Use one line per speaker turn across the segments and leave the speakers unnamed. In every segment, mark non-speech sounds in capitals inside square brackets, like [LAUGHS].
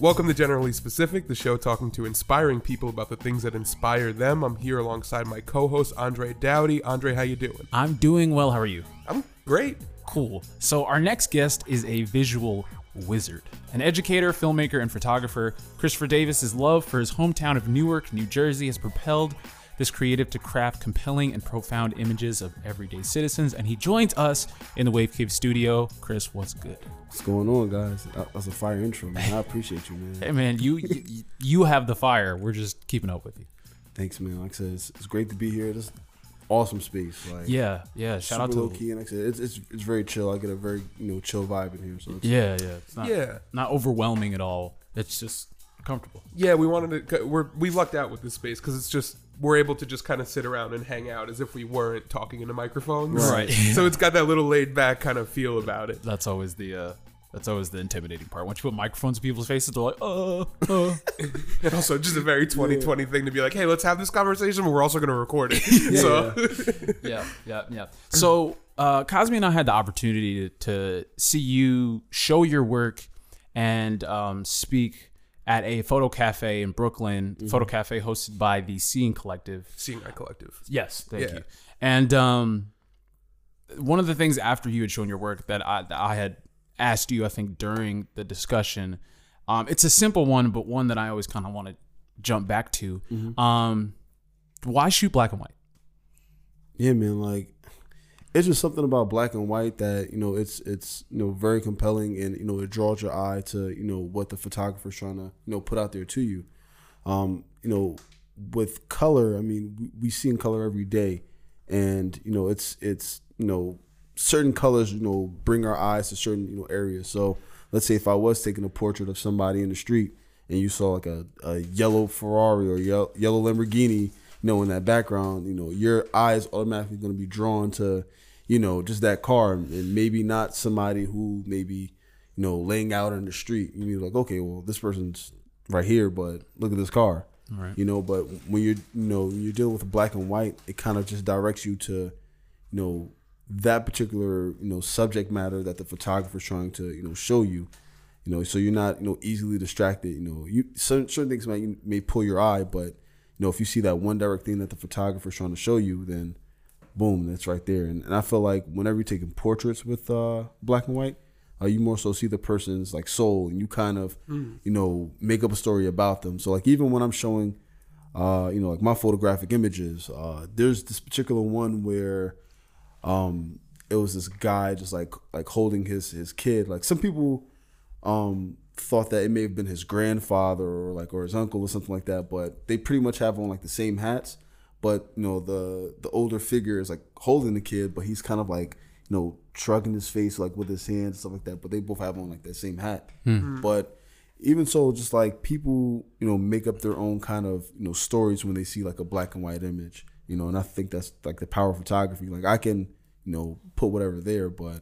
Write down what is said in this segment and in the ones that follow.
Welcome to Generally Specific, the show talking to inspiring people about the things that inspire them. I'm here alongside my co-host Andre Dowdy. Andre, how you doing?
I'm doing well. How are you?
I'm great.
Cool. So our next guest is a visual wizard, an educator, filmmaker, and photographer. Christopher Davis's love for his hometown of Newark, New Jersey, has propelled this creative to craft compelling and profound images of everyday citizens. And he joins us in the Wave Cave studio. Chris, what's good?
What's going on, guys? That was a fire intro, man. I appreciate you, man.
Hey, man, you you, you have the fire. We're just keeping up with you.
Thanks, man. Like I said, it's, it's great to be here. This awesome space. Like
Yeah, yeah. Shout out to
low key, and like I said, it's, it's it's very chill. I get a very you know chill vibe in here. So it's,
yeah, yeah. It's not,
Yeah.
not overwhelming at all. It's just comfortable.
Yeah, we wanted to. We're we lucked out with this space because it's just we're able to just kind of sit around and hang out as if we weren't talking into microphones.
Right. [LAUGHS]
So it's got that little laid back kind of feel about it.
That's always the uh that's always the intimidating part. Once you put microphones in people's faces, they're like, uh, uh. [LAUGHS]
And also just a very 2020 thing to be like, hey, let's have this conversation, but we're also going to record it. [LAUGHS] so
yeah, yeah, yeah. So uh Cosme and I had the opportunity to, to see you show your work and um speak at a photo cafe in Brooklyn, photo cafe hosted by the Seeing Collective.
seeing eye collective.
Yes, thank
Yeah.
you. And um, one of the things after you had shown your work that I, that I had asked you, I think during the discussion, um, it's a simple one, but one that I always kind of want to jump back to. Um, why shoot black and white?
yeah, man. Like it's just something about black and white that you know it's it's you know very compelling and you know it draws your eye to you know what the photographer's trying to you know put out there to you. Um, you know, with color, I mean, we, see in color every day, and you know it's it's you know certain colors you know bring our eyes to certain you know areas. So let's say if I was taking a portrait of somebody in the street and you saw like a, a yellow Ferrari or yellow, yellow Lamborghini, you know, in that background, you know, your eyes automatically going to be drawn to, you know, just that car and maybe not somebody who maybe, you know, laying out in the street. You be like, okay, well, this person's right here, but look at this car.
Right.
You know, but when you're, you know, when you're dealing with black and white, it kind of just directs you to, you know, that particular, you know, subject matter that the photographer's trying to, you know, show you you know so you're not you know easily distracted you know you certain, certain things might may pull your eye but you know if you see that one direct thing that the photographer's trying to show you then boom that's right there. And, and i feel like whenever you're taking portraits with uh black and white uh, you more so see the person's like soul and you kind of you know make up a story about them. So like even when i'm showing uh you know like my photographic images uh there's this particular one where um it was this guy just like like holding his his kid. Like some people um thought that it may have been his grandfather or like or his uncle or something like that but they pretty much have on like the same hats but you know the the older figure is like holding the kid but he's kind of like you know shrugging his face like with his hands and stuff like that but they both have on like that same hat. Hmm. Hmm. But even so just like people you know make up their own kind of you know stories when they see like a black and white image you know and i think that's like the power of photography. Like i can you know put whatever there but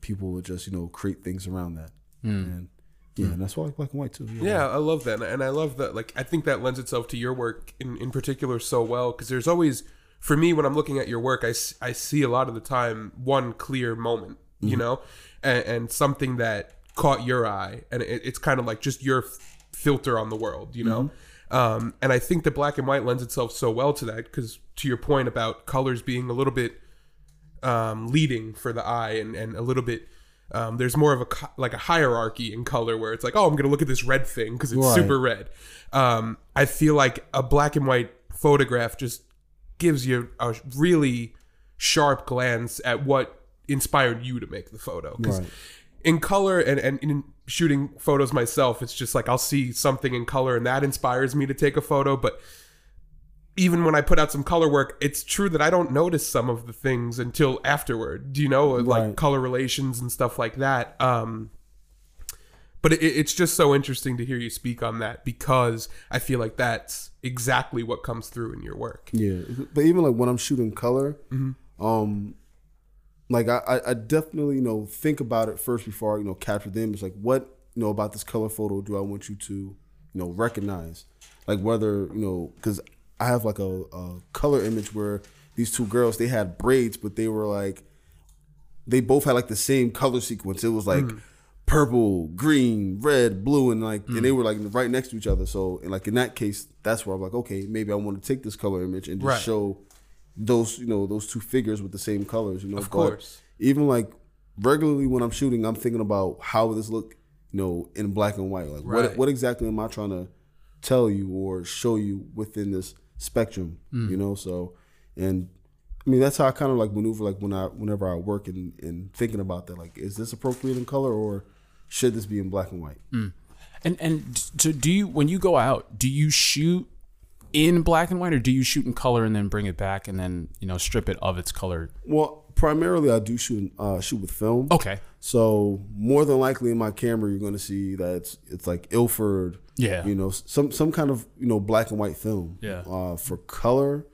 people would just you know create things around that. Hmm. And yeah. And that's why i like black and white too.
Yeah, I love that, and I love that. Like, I think that lends itself to your work in in particular so well because there's always, for me, when I'm looking at your work, I, I see a lot of the time one clear moment, you know, and, and something that caught your eye, and it, it's kind of like just your f- filter on the world, you know. Um, and I think that black and white lends itself so well to that because, to your point about colors being a little bit um, leading for the eye and, and a little bit um, there's more of a like a hierarchy in color where it's like oh i'm gonna look at this red thing because it's
Right.
super red um, i feel like a black and white photograph just gives you a really sharp glance at what inspired you to make the photo because
Right.
in color and, and in shooting photos myself it's just like i'll see something in color and that inspires me to take a photo but even when I put out some color work, it's true that I don't notice some of the things until afterward. Do you know, like
Right.
color relations and stuff like that? Um, but it, it's just so interesting to hear you speak on that because I feel like that's exactly what comes through in your work.
Yeah, but even like when I'm shooting color, um, like I, I- I definitely you know think about it first before I, you know capture the image. Like what you know about this color photo do I want you to you know recognize? Like whether you know because I have like a, a color image where these two girls they had braids, but they were like they both had like the same color sequence. It was like mm. purple, green, red, blue, and like and they mm. were like right next to each other. So and like in that case, that's where I'm like, okay, maybe I want to take this color image and just
Right.
show those you know those two figures with the same colors. You know,
Of
But
course.
even like regularly when I'm shooting, I'm thinking about how this look, you know, in black and white. Like
Right.
what what exactly am I trying to tell you or show you within this spectrum?
Mm.
You know, so and I mean that's how I kind of like maneuver like when I whenever I work and and thinking about that like is this appropriate in color or should this be in black and white?
And and so do you when you go out, do you shoot in black and white or do you shoot in color and then bring it back and then, you know, strip it of its color?
Well, primarily I do shoot uh, shoot with film.
Okay.
So more than likely in my camera, you're going to see that it's it's like Ilford.
Yeah.
You know, some some kind of you know black and white film.
Yeah.
Uh, for color,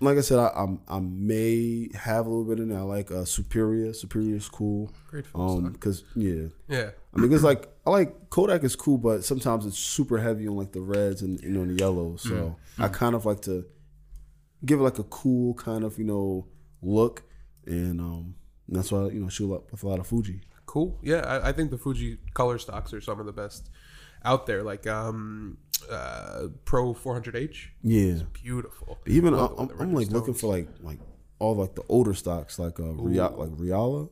like I said, I I'm, I may have a little bit in there. I like uh, Superia. Superia is cool.
Great film
Um, because yeah,
Yeah.
I mean, it's like I like Kodak is cool, but sometimes it's super heavy on like the reds and you know the yellows. So I kind of like to give it like a cool kind of you know look, and um, that's why you know shoot up with a lot of Fuji.
Cool. Yeah, I, I think the Fuji color stocks are some of the best out there. Like um, uh, Pro 400H,
Yeah,
beautiful.
even I, I'm, I'm like looking for like like all like the older stocks like uh Ria- like Reala.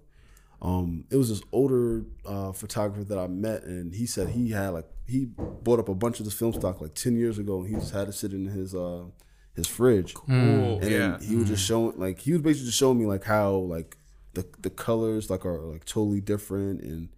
Um, it was this older uh, photographer that I met, and he said he had like he bought up a bunch of this film stock like ten years ago, and he just had it sit in his uh his fridge.
Cool.
and
yeah.
he was just showing like he was basically just showing me like how like the the colors like are like totally different and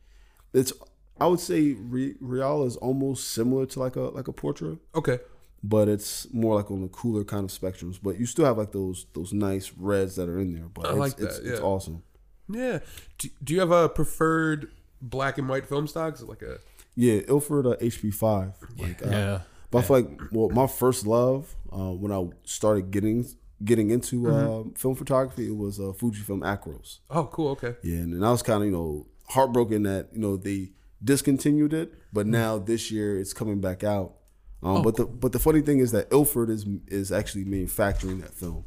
it's I would say Re- Reala is almost similar to like a like a portrait
Okay.
but it's more like on the cooler kind of spectrums but you still have like those those nice reds that are in there but
I
it's,
like that,
it's, it's awesome
Yeah. Do, do you have a preferred black and white film stocks? Like a
yeah Ilford uh, HP5 like uh,
Yeah.
But I feel like well, my first love uh, when I started getting getting into
Mm-hmm.
uh, film photography, it was uh, Fujifilm Acros.
oh, cool. Okay.
Yeah, and, and I was kind of you know heartbroken that you know they discontinued it, but
Mm.
now this year it's coming back out. Um,
Oh,
but the but the funny thing is that Ilford is is actually manufacturing that film.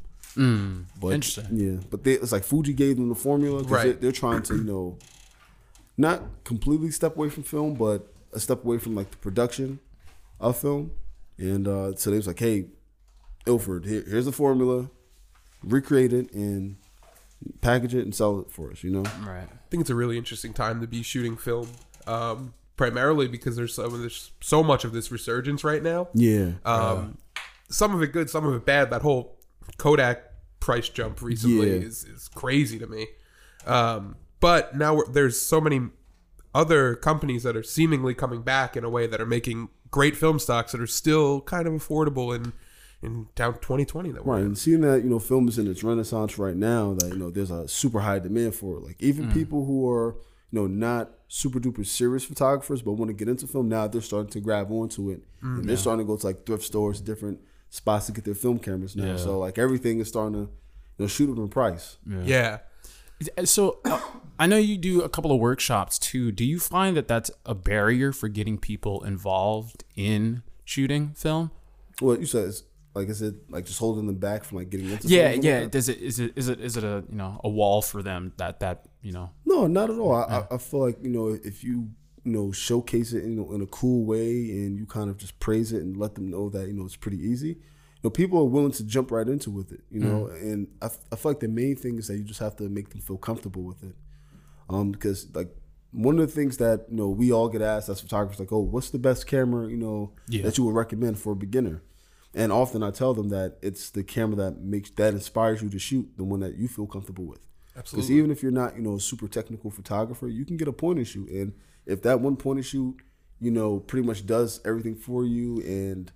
But,
Interesting.
Yeah, but they, it's like Fuji gave them the formula. 'cause
Right.
They're, they're trying to you know not completely step away from film, but a step away from like the production of film. And uh, so they was like, hey, Ilford, here, here's the formula, recreate it and package it and sell it for us. You know.
Right.
I think it's a really interesting time to be shooting film. Um, primarily because there's some there's so much of this resurgence right now.
Yeah.
Um, some of it good, some of it bad. That whole Kodak price jump recently
Yeah.
is, is crazy to me. Um, but now we're, there's so many other companies that are seemingly coming back in a way that are making great film stocks that are still kind of affordable in in down 2020 that we're
Right,
in.
and seeing that you know film is in its renaissance right now, that you know there's a super high demand for it. Like even mm. people who are you know not super duper serious photographers but want to get into film now, they're starting to grab onto it, mm. and they're starting to go to like thrift stores, different spots to get their film cameras now.
Yeah.
So like everything is starting to you know shoot up in price.
Yeah.
So uh, I know you do a couple of workshops too. Do you find that that's a barrier for getting people involved in shooting film?
Well, you said it's, like I said, like just holding them back from like getting into
Yeah,
film?
yeah. Does it is it is it is it a you know a wall for them that that you know?
No, not at all. I, I, I feel like you know if you you know showcase it in, in a cool way and you kind of just praise it and let them know that you know it's pretty easy. Know, people are willing to jump right into with it. You know, and I, I feel like the main thing is that you just have to make them feel comfortable with it. Um, because like one of the things that you know we all get asked as photographers, like, oh, what's the best camera you know
Yeah.
that you would recommend for a beginner? And often I tell them that it's the camera that makes that inspires you to shoot the one that you feel comfortable with.
Absolutely.
Because even if you're not, you know, a super technical photographer, you can get a point and shoot. And if that one point and shoot, you know, pretty much does everything for you and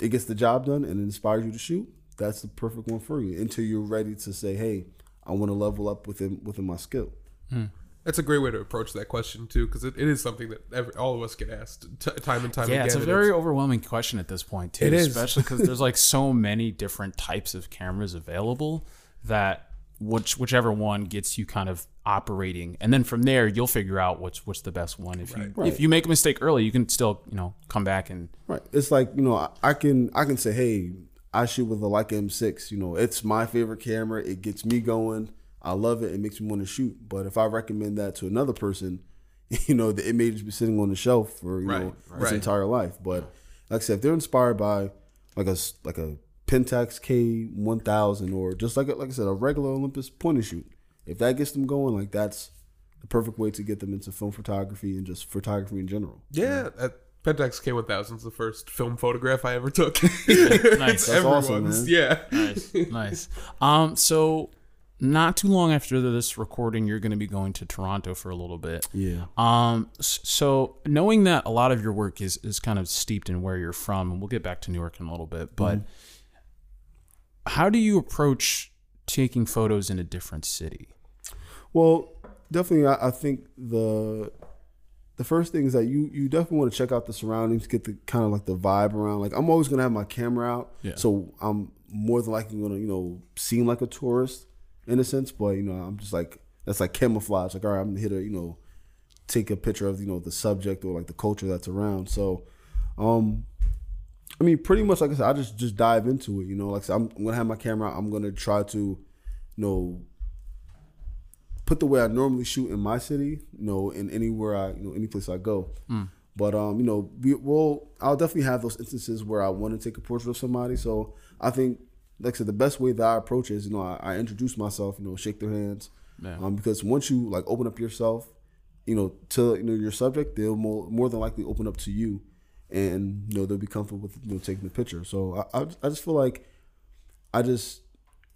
it gets the job done and it inspires you to shoot, that's the perfect one for you. Until you're ready to say, hey, I want to level up within within my skill. Hmm.
That's a great way to approach that question too, because it, it is something that every, all of us get asked t- time and time
Yeah,
again.
it's a
and
very overwhelming question at this point too.
It is.
especially because there's like so many different types of cameras available that which whichever one gets you kind of operating, and then from there you'll figure out what's what's the best one. If you
Right.
if you make a mistake early, you can still you know come back and
Right. It's like, you know, I- I can I can say, hey, I shoot with a Leica M6. You know, it's my favorite camera. It gets me going. I love it. It makes me want to shoot. But if I recommend that to another person, [LAUGHS] you know, the image has been sitting on the shelf for you
Right,
know
right.
its entire life. But like I said, if they're inspired by like a s- like a Pentax K one thousand or just like like I said, a regular Olympus point and shoot, if that gets them going, like that's the perfect way to get them into film photography and just photography in general.
Yeah, that Pentax K1000 is the first film photograph I ever took. [LAUGHS]
Nice.
That's awesome, man.
yeah.
nice, nice. Um, so not too long after this recording, you're going to be going to Toronto for a little bit.
Yeah.
Um, so knowing that a lot of your work is is kind of steeped in where you're from, and we'll get back to Newark in a little bit, but how do you approach taking photos in a different city?
Well, definitely, I, I think the the first thing is that you you definitely want to check out the surroundings, get the kind of like the vibe around. Like I'm always gonna have my camera out,
Yeah.
so I'm more than likely gonna you know seem like a tourist in a sense, but you know I'm just like that's like camouflage. Like all right, I'm here to hit a, you know take a picture of you know the subject or like the culture that's around. So, um, I mean, pretty much like I said, I just just dive into it. You know, like I said, I'm, I'm gonna have my camera. I'm gonna try to, you know, put the way I normally shoot in my city. You know, in anywhere I, you know, any place I go. But um, you know, we will. I'll definitely have those instances where I want to take a portrait of somebody. So I think, like I said, the best way that I approach it is, you know, I, I introduce myself. You know, shake their hands. Um, because once you like open up yourself, you know, to you know your subject, they'll more more than likely open up to you, and you know they'll be comfortable with you know taking the picture. So I I, I just feel like I just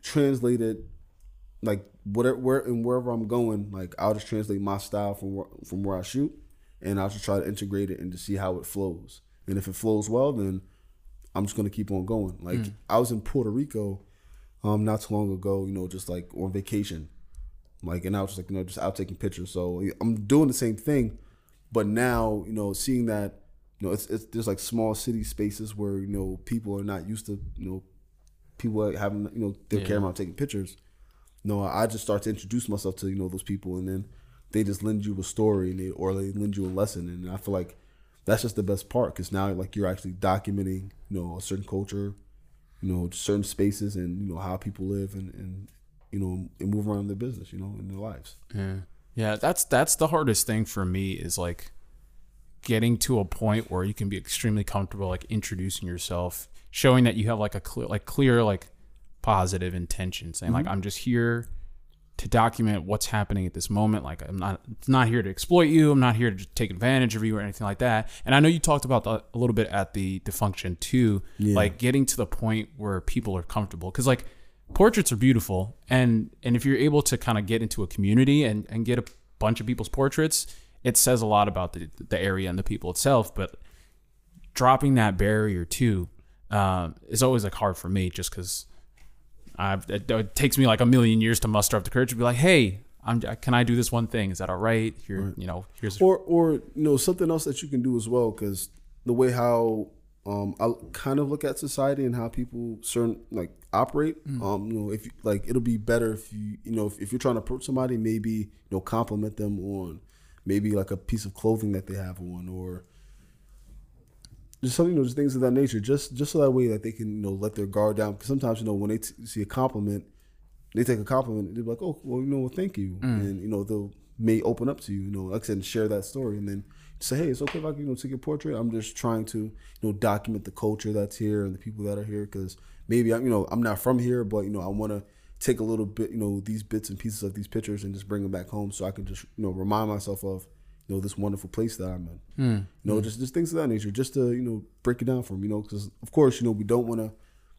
translated like whatever where and wherever I'm going, like I'll just translate my style from where, from where I shoot, and I'll just try to integrate it and to see how it flows. And if it flows well, then I'm just gonna keep on going. Like I was in Puerto Rico, um, not too long ago, you know, just like on vacation, like, and I was just like, you know, just out taking pictures. So I'm doing the same thing, but now, you know, seeing that, you know, it's, it's there's like small city spaces where you know people are not used to, you know, people having you know their
Yeah.
camera taking pictures. No, I just start to introduce myself to you know those people, and then they just lend you a story, and they or they lend you a lesson, and I feel like that's just the best part because now like you're actually documenting you know a certain culture, you know certain spaces, and you know how people live and and you know and move around their business, you know, in their lives.
Yeah. Yeah, that's that's the hardest thing for me is like getting to a point where you can be extremely comfortable like introducing yourself, showing that you have like a clear like clear like positive intention, saying like mm-hmm. I'm just here to document what's happening at this moment. Like I'm not not here to exploit you. I'm not here to take advantage of you or anything like that. And I know you talked about that a little bit at the the function too,
Yeah.
like getting to the point where people are comfortable because like portraits are beautiful and and if you're able to kind of get into a community and and get a bunch of people's portraits it says a lot about the the area and the people itself but dropping that barrier too um, is always like hard for me just because it, it takes me like a million years to muster up the courage to be like hey I'm can I do this one thing? Is that all right? Here you know here's
or or you know something else that you can do as well because the way how um I kind of look at society and how people certain like operate um you know if you, like it'll be better if you you know if, if you're trying to approach somebody maybe you know compliment them on maybe like a piece of clothing that they have on or just something, you know, just things of that nature, just just so that way that they can, you know, let their guard down. Because sometimes, you know, when they t- see a compliment, they take a compliment, they're like, oh, well, you know, well, thank you, mm. and you know, they'll may open up to you, you know, like I said, and share that story, and then say, hey, it's okay if I can, you know, take your portrait. I'm just trying to, you know, document the culture that's here and the people that are here, because maybe I'm, you know, I'm not from here, but you know, I want to take a little bit, you know, these bits and pieces of these pictures and just bring them back home, so I can just, you know, remind myself of, you know, this wonderful place that I'm in. Hmm. You know, just just things of that nature, just to you know break it down for them. You know, because of course, you know, we don't want to,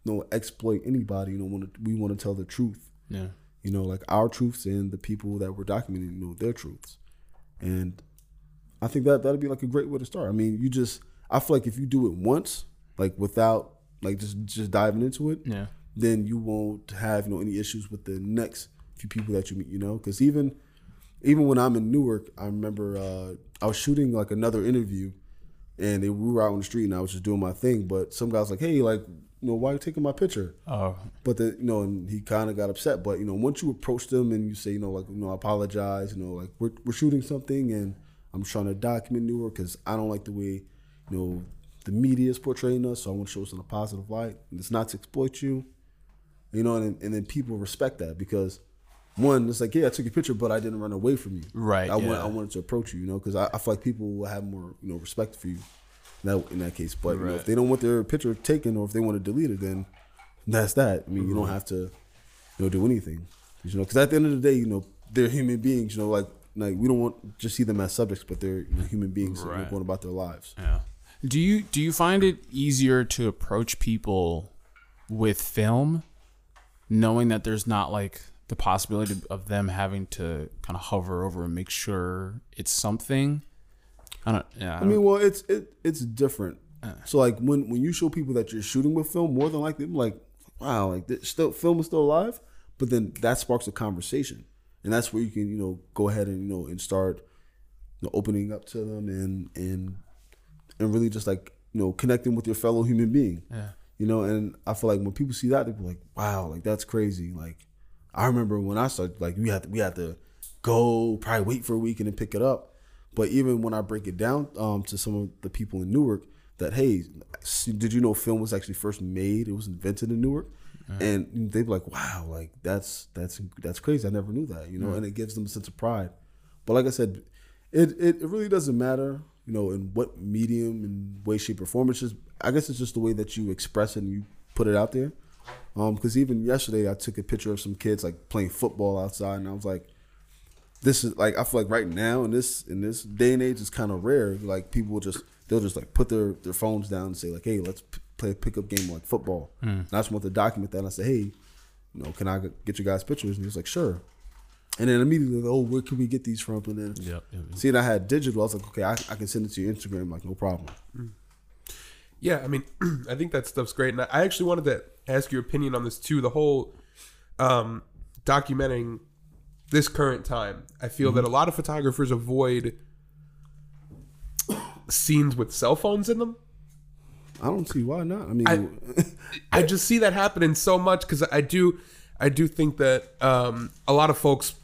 you know, exploit anybody. You know, want to we want to tell the truth.
yeah
You know, like our truths and the people that we're documenting, you know, their truths. And I think that that'd be like a great way to start. I mean, you just I feel like if you do it once, like without like just just diving into it,
yeah
then you won't have you know any issues with the next few people that you meet. You know, because even even when I'm in Newark, I remember uh, I was shooting like another interview, and they, we were out on the street, and I was just doing my thing. But some guys like, hey, like you know, why are you taking my picture?
oh
But the you know, and he kind of got upset. But you know, once you approach them and you say, you know, like you know, I apologize. You know, like we're we're shooting something, and I'm trying to document Newark because I don't like the way you know the media is portraying us. So I want to show us in a positive light. And it's not to exploit you. You know, and and then people respect that because one, it's like, yeah, I took your picture, but I didn't run away from you.
Right,
I, want,
yeah.
I wanted to approach you, you know, because I, I feel like people will have more, you know, respect for you in that, in that case. But you know, if they don't want their picture taken or if they want to delete it, then that's that. I mean, you don't have to, you know, do anything. You know, because at the end of the day, you know, they're human beings. You know, like like we don't want just see them as subjects, but they're you know, human beings
Right.
going about their lives.
Yeah. Do you do you find it easier to approach people with film, knowing that there's not like the possibility of them having to kind of hover over and make sure it's something? I don't. Yeah. I,
I
don't-
mean, well, it's it it's different. Uh. So like when when you show people that you're shooting with film, more than likely, I'm like, wow, like this still film is still alive. But then that sparks a conversation, and that's where you can you know go ahead and you know and start you know, opening up to them and and and really just like you know connecting with your fellow human being.
Yeah.
You know, and I feel like when people see that, they're like, wow, like that's crazy. Like I remember when I started, like we had to, we had to go probably wait for a week and then pick it up. But even when I break it down um, to some of the people in Newark, that hey, did you know film was actually first made? It was invented in Newark, and they'd be like, wow, like that's that's that's crazy. I never knew that. You know, and it gives them a sense of pride. But like I said, it it, it really doesn't matter. You know, in what medium and way, shape, or form. It's just I guess it's just the way that you express it and you put it out there. Um, because even yesterday I took a picture of some kids like playing football outside, and I was like, "This is like I feel like right now in this in this day and age it's kind of rare. Like people will just they'll just like put their their phones down and say like, "Hey, let's p- play a pickup game like football." And I just want to document that. And I say, "Hey, you know, can I get you guys pictures?" And he was like, "Sure." And then immediately, oh, where can we get these from? And then
Yep, yep, yep.
seeing I had digital, I was like, okay, I, I can send it to your Instagram, like no problem.
Yeah, I mean, [CLEARS THROAT] I think that stuff's great, and I I actually wanted to ask your opinion on this too. The whole um, documenting this current time. I feel that a lot of photographers avoid scenes with cell phones in them.
I don't see why not. I mean,
I [LAUGHS] just see that happening so much because I do, I do think that um, a lot of folks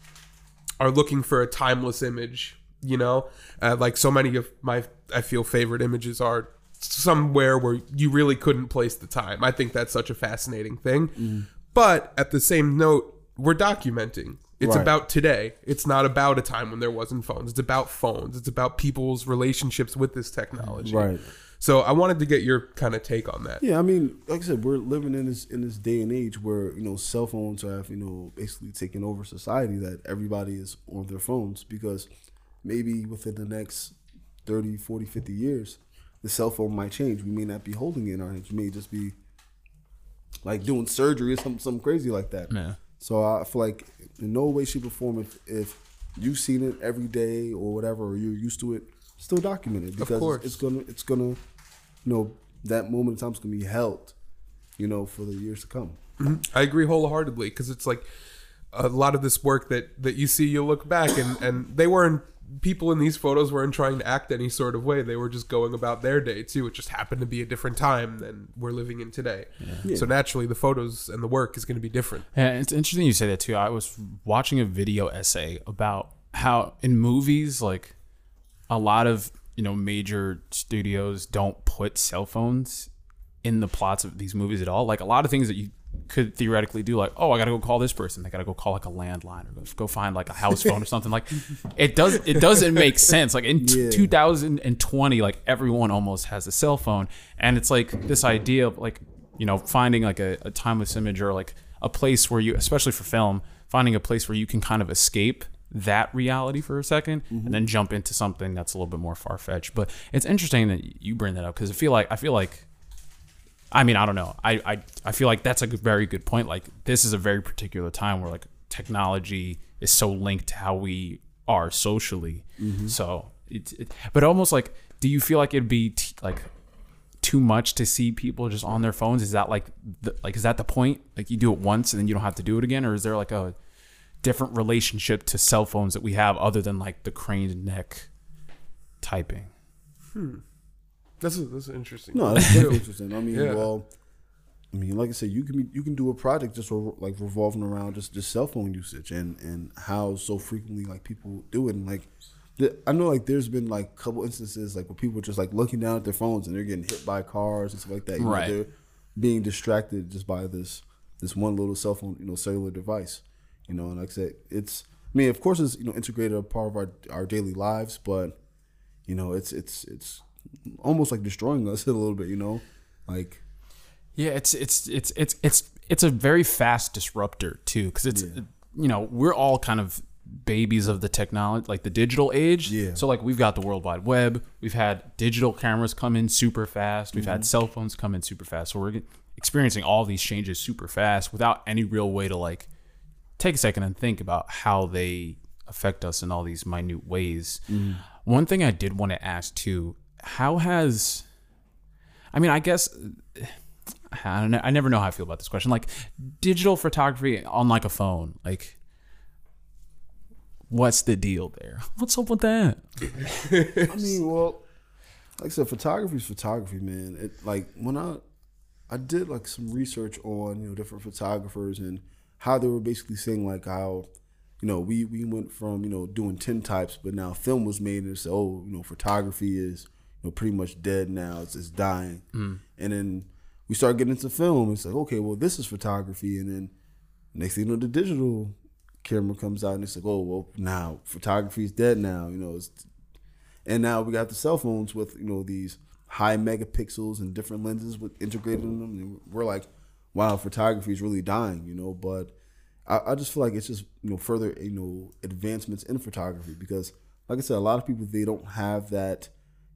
are looking for a timeless image. You know, uh, like so many of my, I feel favorite images are somewhere where you really couldn't place the time. I think that's such a fascinating thing. Mm. But at the same note, we're documenting. It's
Right.
about today. It's not about a time when there wasn't phones. It's about phones. It's about people's relationships with this technology.
Right.
So I wanted to get your kind of take on that.
Yeah, I mean, like I said, we're living in this in this day and age where you know cell phones have you know basically taken over society. That everybody is on their phones because maybe within the next 30, 40, 50 years, the cell phone might change. We may not be holding it in our hands. We may just be like doing surgery or something, something crazy like that.
Yeah.
So I feel like in no way, shape, or form, if, if you've seen it every day or whatever, or you're used to it, still document it because
course.
it's gonna it's gonna you know that moment in time is gonna be held, you know, for the years to come. Mm-hmm.
I agree wholeheartedly because it's like a lot of this work that that you see, you look back and and they weren't people in these photos weren't trying to act any sort of way. They were just going about their day too. It just happened to be a different time than we're living in today. So naturally, the photos and the work is going to be different.
Yeah, it's interesting you say that too. I was watching a video essay about how in movies, like a lot of you know major studios don't put cell phones in the plots of these movies at all. Like a lot of things that you could theoretically do, like oh, I gotta go call this person. They gotta go call like a landline or go, go find like a house phone or [LAUGHS] something. Like it does it doesn't make [LAUGHS] sense. Like in
Yeah.
2020, like everyone almost has a cell phone, and it's like this idea of like you know finding like a, a timeless image or like a place where you, especially for film, finding a place where you can kind of escape that reality for a 2nd and mm-hmm. then jump into something that's a little bit more far fetched. But it's interesting that you bring that up because I feel like I feel like I mean, I don't know. I, I I feel like that's a good, very good point. Like this is a very particular time where like technology is so linked to how we are socially. Mm-hmm. So it's it, but almost like, do you feel like it'd be t- like too much to see people just on their phones? Is that like the, like is that the point? Like you do it once and then you don't have to do it again, or is there like a different relationship to cell phones that we have other than like the craned neck typing? Hmm.
That's a, that's interesting.
No, that's very [LAUGHS] interesting. I mean,
Yeah.
well, I mean, like I said, you can be, you can do a project just re- like revolving around just just cell phone usage and and how so frequently like people do it and like. the- I know, like, there's been like a couple instances like where people are just like looking down at their phones and they're getting hit by cars and stuff like that. You know,
Right.
they're being distracted just by this this one little cell phone, you know, cellular device. You know, and like I said, it's I mean, of course, it's you know integrated a part of our our daily lives, but you know, it's it's it's almost like destroying us [LAUGHS] a little bit. You know, like
Yeah, it's it's it's it's it's it's a very fast disruptor too, because it's you know we're all kind of babies of the technology, like the digital age.
Yeah.
So like we've got the World Wide Web, we've had digital cameras come in super fast, we've had mm-hmm. cell phones come in super fast. So we're experiencing all these changes super fast without any real way to like take a second and think about how they affect us in all these minute ways. Mm-hmm. One thing I did want to ask too, how has I mean, I guess I don't know. I never know how I feel about this question. Like digital photography on like a phone. Like, what's the deal there? What's up with that? [LAUGHS]
I mean, well, like I said, photography is photography, man. It like when I I did like some research on you know different photographers and how they were basically saying like how you know we we went from you know doing tin types, but now film was made and it's oh you know photography is know pretty much dead now. It's it's dying, mm. and then we start getting into film. It's like okay, well this is photography, and then next thing you know the digital camera comes out and it's like oh well now photography is dead now. You know it's and now we got the cell phones with you know these high megapixels and different lenses with integrated in them. And we're like, wow, photography is really dying, you know. But I, I just feel like it's just you know further you know advancements in photography because, like I said, a lot of people they don't have that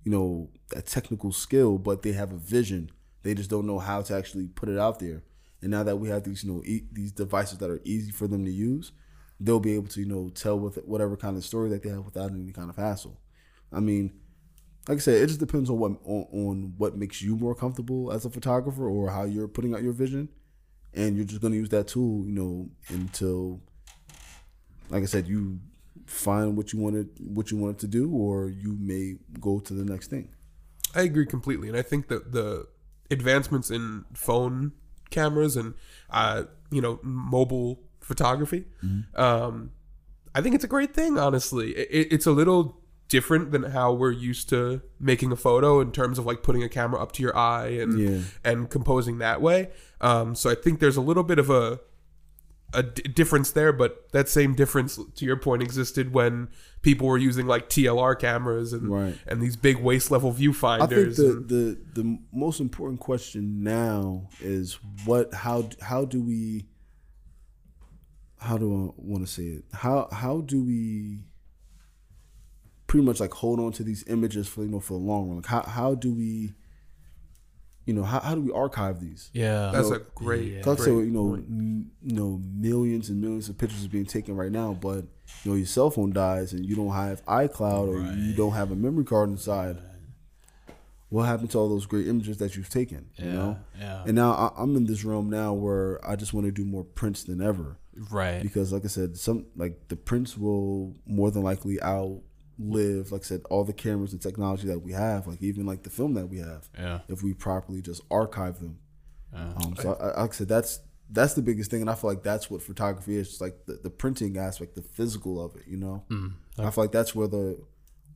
you know that technical skill, but they have a vision. They just don't know how to actually put it out there. And now that we have these you know e- these devices that are easy for them to use, they'll be able to you know tell with whatever kind of story that they have without any kind of hassle. I mean, like I said, it just depends on what on, on what makes you more comfortable as a photographer or how you're putting out your vision, and you're just going to use that tool, you know, until, like I said, you find what you wanted what you wanted to do, or you may go to the next thing.
I agree completely, and I think that the advancements in phone cameras and uh, you know mobile photography, um, I think it's a great thing. Honestly, it, it's a little different than how we're used to making a photo in terms of like putting a camera up to your eye and
Yeah.
and composing that way. Um, so I think there's a little bit of a a d- difference there, but that same difference, to your point, existed when people were using like TLR cameras and
Right.
and these big waist level viewfinders.
I think the,
and-
the the most important question now is what how how do we how do I want to say it how how do we pretty much like hold on to these images for you know for the long run like how how do we you know how, how do we archive these
Yeah.
that's
know,
a great,
Talk
great
so you know, m- you know, millions and millions of pictures are being taken right now, but you know, your cell phone dies and you don't have iCloud or you don't have a memory card inside. What happened to all those great images that you've taken? You know,
yeah.
And now I, I'm in this realm now where I just want to do more prints than ever
Right.
because, like I said, some like the prints will more than likely outlive, like I said, all the cameras and technology that we have, like even like the film that we have
Yeah.
if we properly just archive them.
Yeah.
Um, so, I, I, like I said, that's that's the biggest thing, and I feel like that's what photography is, just like the, the printing aspect, the physical of it. You know, I feel like that's where the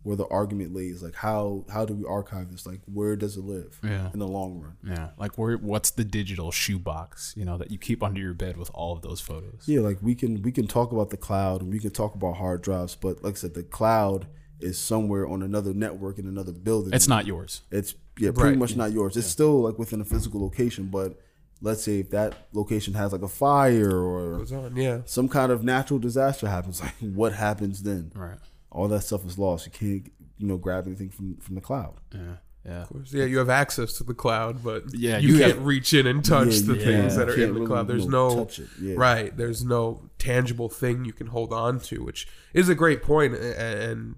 where the argument lays. Like, how how do we archive this? Like, where does it live
Yeah.
in the long run?
Yeah. Like where what's the digital shoebox, you know, that you keep under your bed with all of those photos?
Yeah, like we can we can talk about the cloud and we can talk about hard drives, but like I said, the cloud is somewhere on another network in another building.
It's not yours.
It's yeah, pretty
Right.
much not yours. It's still like within a physical location, but let's say if that location has like a fire or
on. Yeah,
some kind of natural disaster happens, [LAUGHS] like what happens then?
Right.
All that stuff is lost. You can't you know grab anything from from the cloud.
Yeah. Yeah.
of course. Yeah, you have access to the cloud, but
Yeah,
you,
you
can't
have-
reach in and touch
Yeah,
the
you
things that are in the
really,
cloud. There's
you
no
touch it. Yeah.
right. There's no tangible thing you can hold on to, which is a great point, and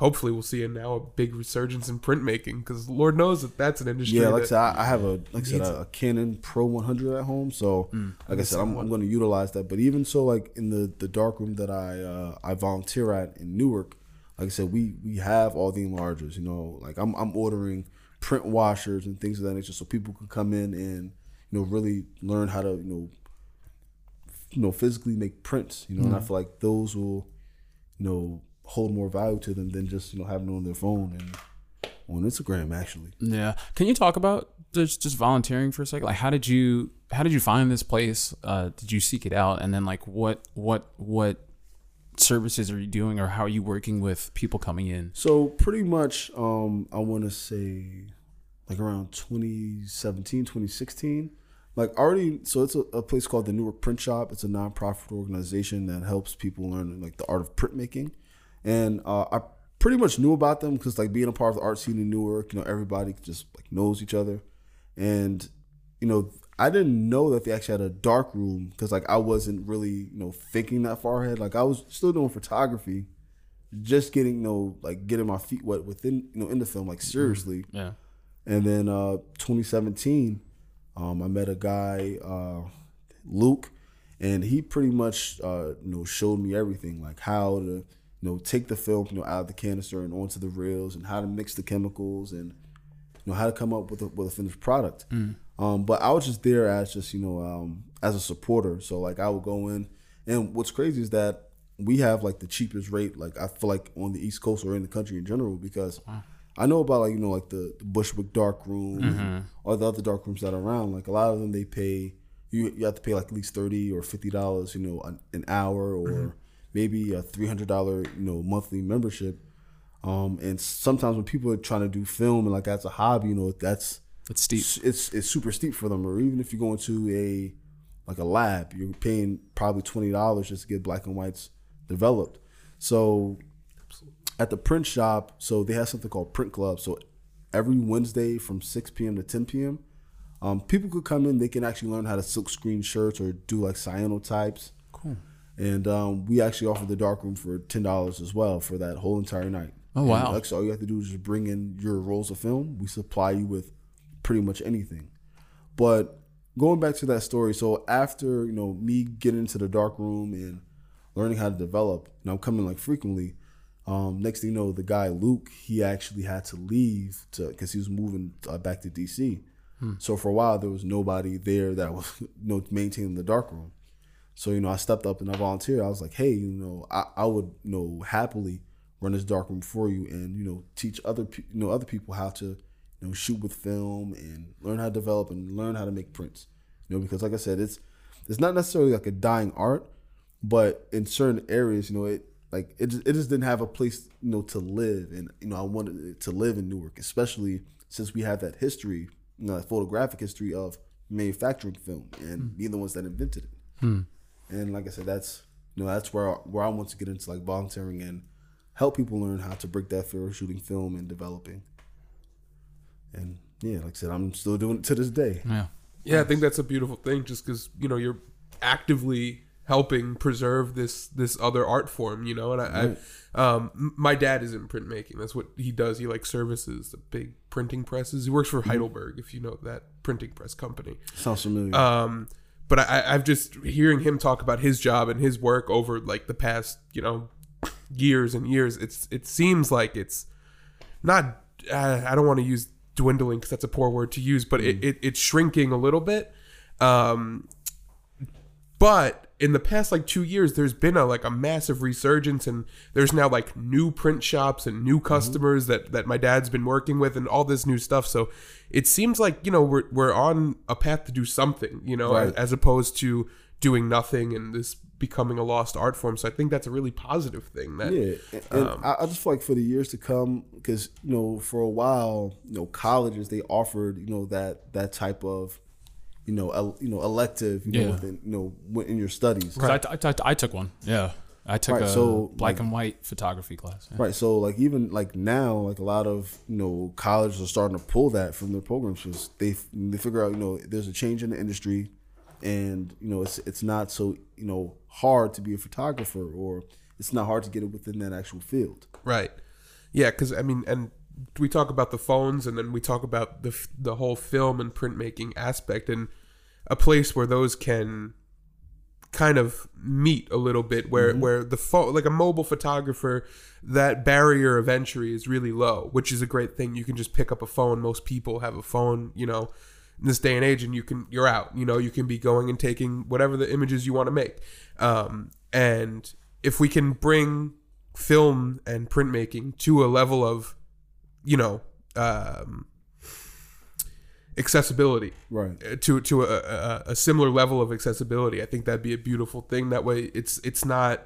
hopefully we'll see a now a big resurgence in printmaking because Lord knows that that's an industry.
Yeah, like I
that-
said, I, I have a like I said a, a Canon Pro 100 at home, so
Mm.
like I said, I'm, I'm going to utilize that. But even so, like in the the dark room that I uh, I volunteer at in Newark, like I said, we we have all the enlargers. You know, like I'm I'm ordering print washers and things of that nature, so people can come in and you know really learn how to you know you know physically make prints. You know, and I feel like those will you know hold more value to them than just you know having it on their phone and on Instagram actually.
Yeah. Can you talk about just just volunteering for a second? Like, how did you how did you find this place? Uh, did you seek it out? And then like, what what what services are you doing, or how are you working with people coming in?
So pretty much, um, I want to say like around 2017, 2016. Like already, so it's a, a place called the Newark Print Shop. It's a nonprofit organization that helps people learn like the art of printmaking, and uh, I pretty much knew about them because like being a part of the art scene in Newark, you know, everybody just like knows each other, and you know, I didn't know that they actually had a dark room because like I wasn't really you know thinking that far ahead. Like I was still doing photography, just getting you know like getting my feet wet within you know in the film like seriously.
Yeah.
And then uh, 2017, um, I met a guy, uh, Luke, and he pretty much uh, you know showed me everything, like how to you know take the film you know out of the canister and onto the reels, and how to mix the chemicals, and you know how to come up with a, with a finished product. Um, but I was just there as just you know um, as a supporter. So like I would go in, and what's crazy is that we have like the cheapest rate. Like I feel like on the East Coast or in the country in general because. I know about like you know like the, the Bushwick dark room and or the other dark rooms that are around. Like a lot of them, they pay you. You have to pay like at least thirty or fifty dollars, you know, an, an hour or maybe a three hundred dollar you know monthly membership. Um, and sometimes when people are trying to do film and like that's a hobby, you know, that's
It's steep.
it's it's, super steep for them. Or even if you go into a like a lab, you're paying probably twenty dollars just to get black and whites developed. So at the print shop, so they have something called Print Club. So every Wednesday from six p.m. to ten p.m. Um, people could come in. They can actually learn how to silk screen shirts or do like cyanotypes.
Cool.
And um, we actually offer the dark room for ten dollars as well for that whole entire night.
Oh,
And,
wow.
Like so, all you have to do is just bring in your rolls of film. We supply you with pretty much anything. But going back to that story, so after you know me getting into the dark room and learning how to develop, and I'm coming like frequently. Um, next thing you know, the guy Luke, he actually had to leave to because he was moving uh, back to DC. So for a while, there was nobody there that was [LAUGHS] you know maintaining the dark room. So you know, I stepped up and I volunteered. I was like, hey, you know, I, I would you know happily run this dark room for you and you know teach other pe- you know other people how to you know shoot with film and learn how to develop and learn how to make prints. You know, because like I said, it's it's not necessarily like a dying art, but in certain areas, you know, it like it just, it just didn't have a place you know to live, and you know I wanted to live in Newark, especially since we have that history, you know, that photographic history of manufacturing film and being the ones that invented it. And like I said, that's you know that's where where I want to get into like volunteering and help people learn how to break that fear of shooting film and developing. And yeah, like I said, I'm still doing it to this day.
Yeah.
Yeah, I think that's a beautiful thing. Just because you know you're actively helping preserve this this other art form, you know. And I, I um, my dad is in printmaking. That's what he does. He like services the big printing presses. He works for Heidelberg, if you know that printing press company.
Sounds familiar.
Um, but I, I've just hearing him talk about his job and his work over like the past, you know, years and years. It's it seems like it's not. Uh, I don't want to use dwindling because that's a poor word to use, but it, it it's shrinking a little bit. Um, but in the past like two years, there's been a like a massive resurgence, and there's now like new print shops and new mm-hmm. customers that that my dad's been working with, and all this new stuff. So it seems like you know we're we're on a path to do something, you know,
Right.
as, as opposed to doing nothing and this becoming a lost art form. So I think that's a really positive thing. That
Yeah, and, and I, I just feel like for the years to come, because you know, for a while, you know, colleges they offered you know that that type of, you know, el, you know, elective, you
Yeah.
know, within, you know, wi- in your studies.
'Cause I t- I, t- I took one. Yeah. I took
Right,
a
so,
black
like-
and white photography class. Yeah.
Right. So like even like now, like a lot of you know colleges are starting to pull that from their programs because they they figure out you know there's a change in the industry, and you know it's it's not so you know hard to be a photographer or it's not hard to get it within that actual field.
Right. Yeah, because I mean, and we talk about the phones, and then we talk about the f- the whole film and printmaking aspect, and a place where those can kind of meet a little bit, where where the phone, like a mobile photographer, that barrier of entry is really low, which is a great thing. You can just pick up a phone. Most people have a phone, you know, in this day and age, and you can you're out. You know, you can be going and taking whatever the images you want to make, um, and if we can bring film and printmaking to a level of you know um, accessibility
Right.
uh, to to a, a, a similar level of accessibility. I think that'd be a beautiful thing. That way, it's it's not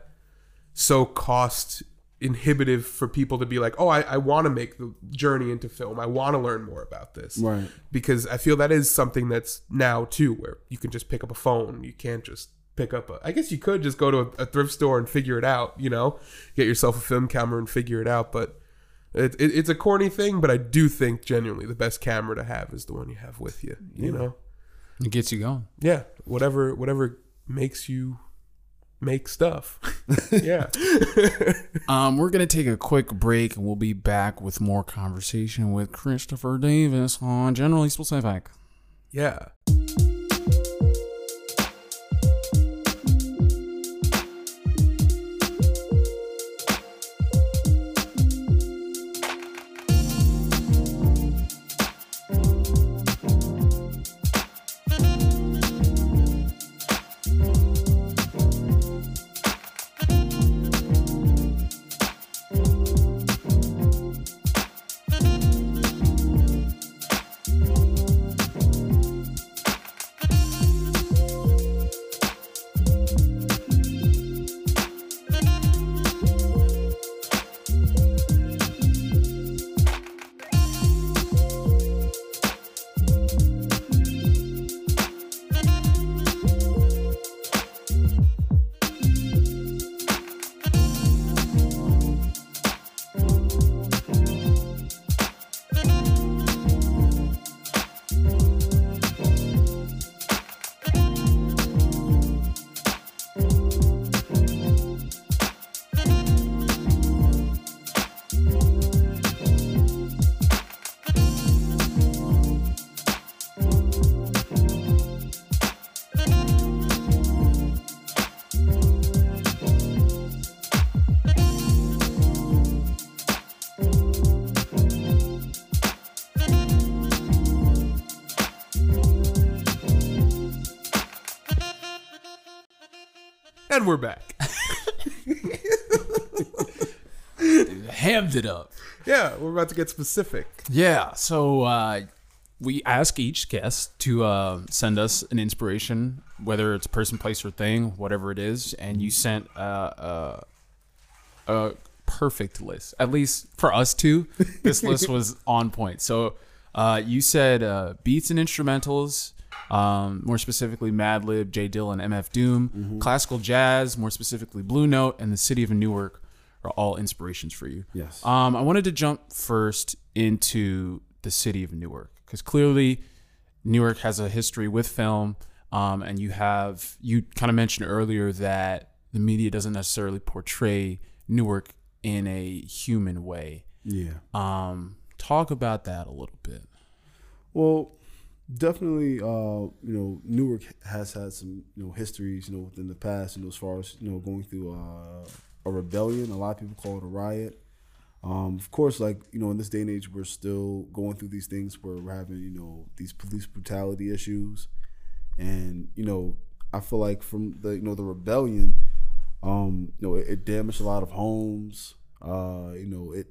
so cost inhibitive for people to be like, oh, I, I want to make the journey into film. I want to learn more about this.
Right.
Because I feel that is something that's now too, where you can just pick up a phone. You can't just pick up a. I guess you could just go to a, a thrift store and figure it out. You know, get yourself a film camera and figure it out. But it, it, it's a corny thing, but I do think genuinely the best camera to have is the one you have with you. You know
It gets you going.
yeah whatever whatever makes you make stuff [LAUGHS] yeah
Um, we're gonna take a quick break, and we'll be back with more conversation with Christopher Davis on Generally Specific.
yeah and we're back [LAUGHS]
Hammed it up.
yeah we're about to get specific
Yeah. So uh, we ask each guest to uh, send us an inspiration, whether it's person, place, or thing, whatever it is, and you sent uh, a, a perfect list. At least for us two, this list [LAUGHS] was on point. So uh, you said uh, beats and instrumentals. Um, more specifically, Madlib, J. Dilla, MF Doom, classical jazz, more specifically Blue Note, and the City of Newark are all inspirations for you.
Yes.
Um, I wanted to jump first into the city of Newark because clearly Newark has a history with film, um, and you have you kind of mentioned earlier that the media doesn't necessarily portray Newark in a human way.
Yeah.
Um, talk about that a little bit.
Well, definitely, uh, you know, Newark has had some, you know, histories, you know, within the past, you know, as far as, you know, going through uh, a rebellion. A lot of people call it a riot. Um, of course, like, you know, in this day and age, we're still going through these things where we're having, you know, these police brutality issues. And, you know, I feel like from the, you know, the rebellion, um, you know, it, it damaged a lot of homes. Uh, you know, it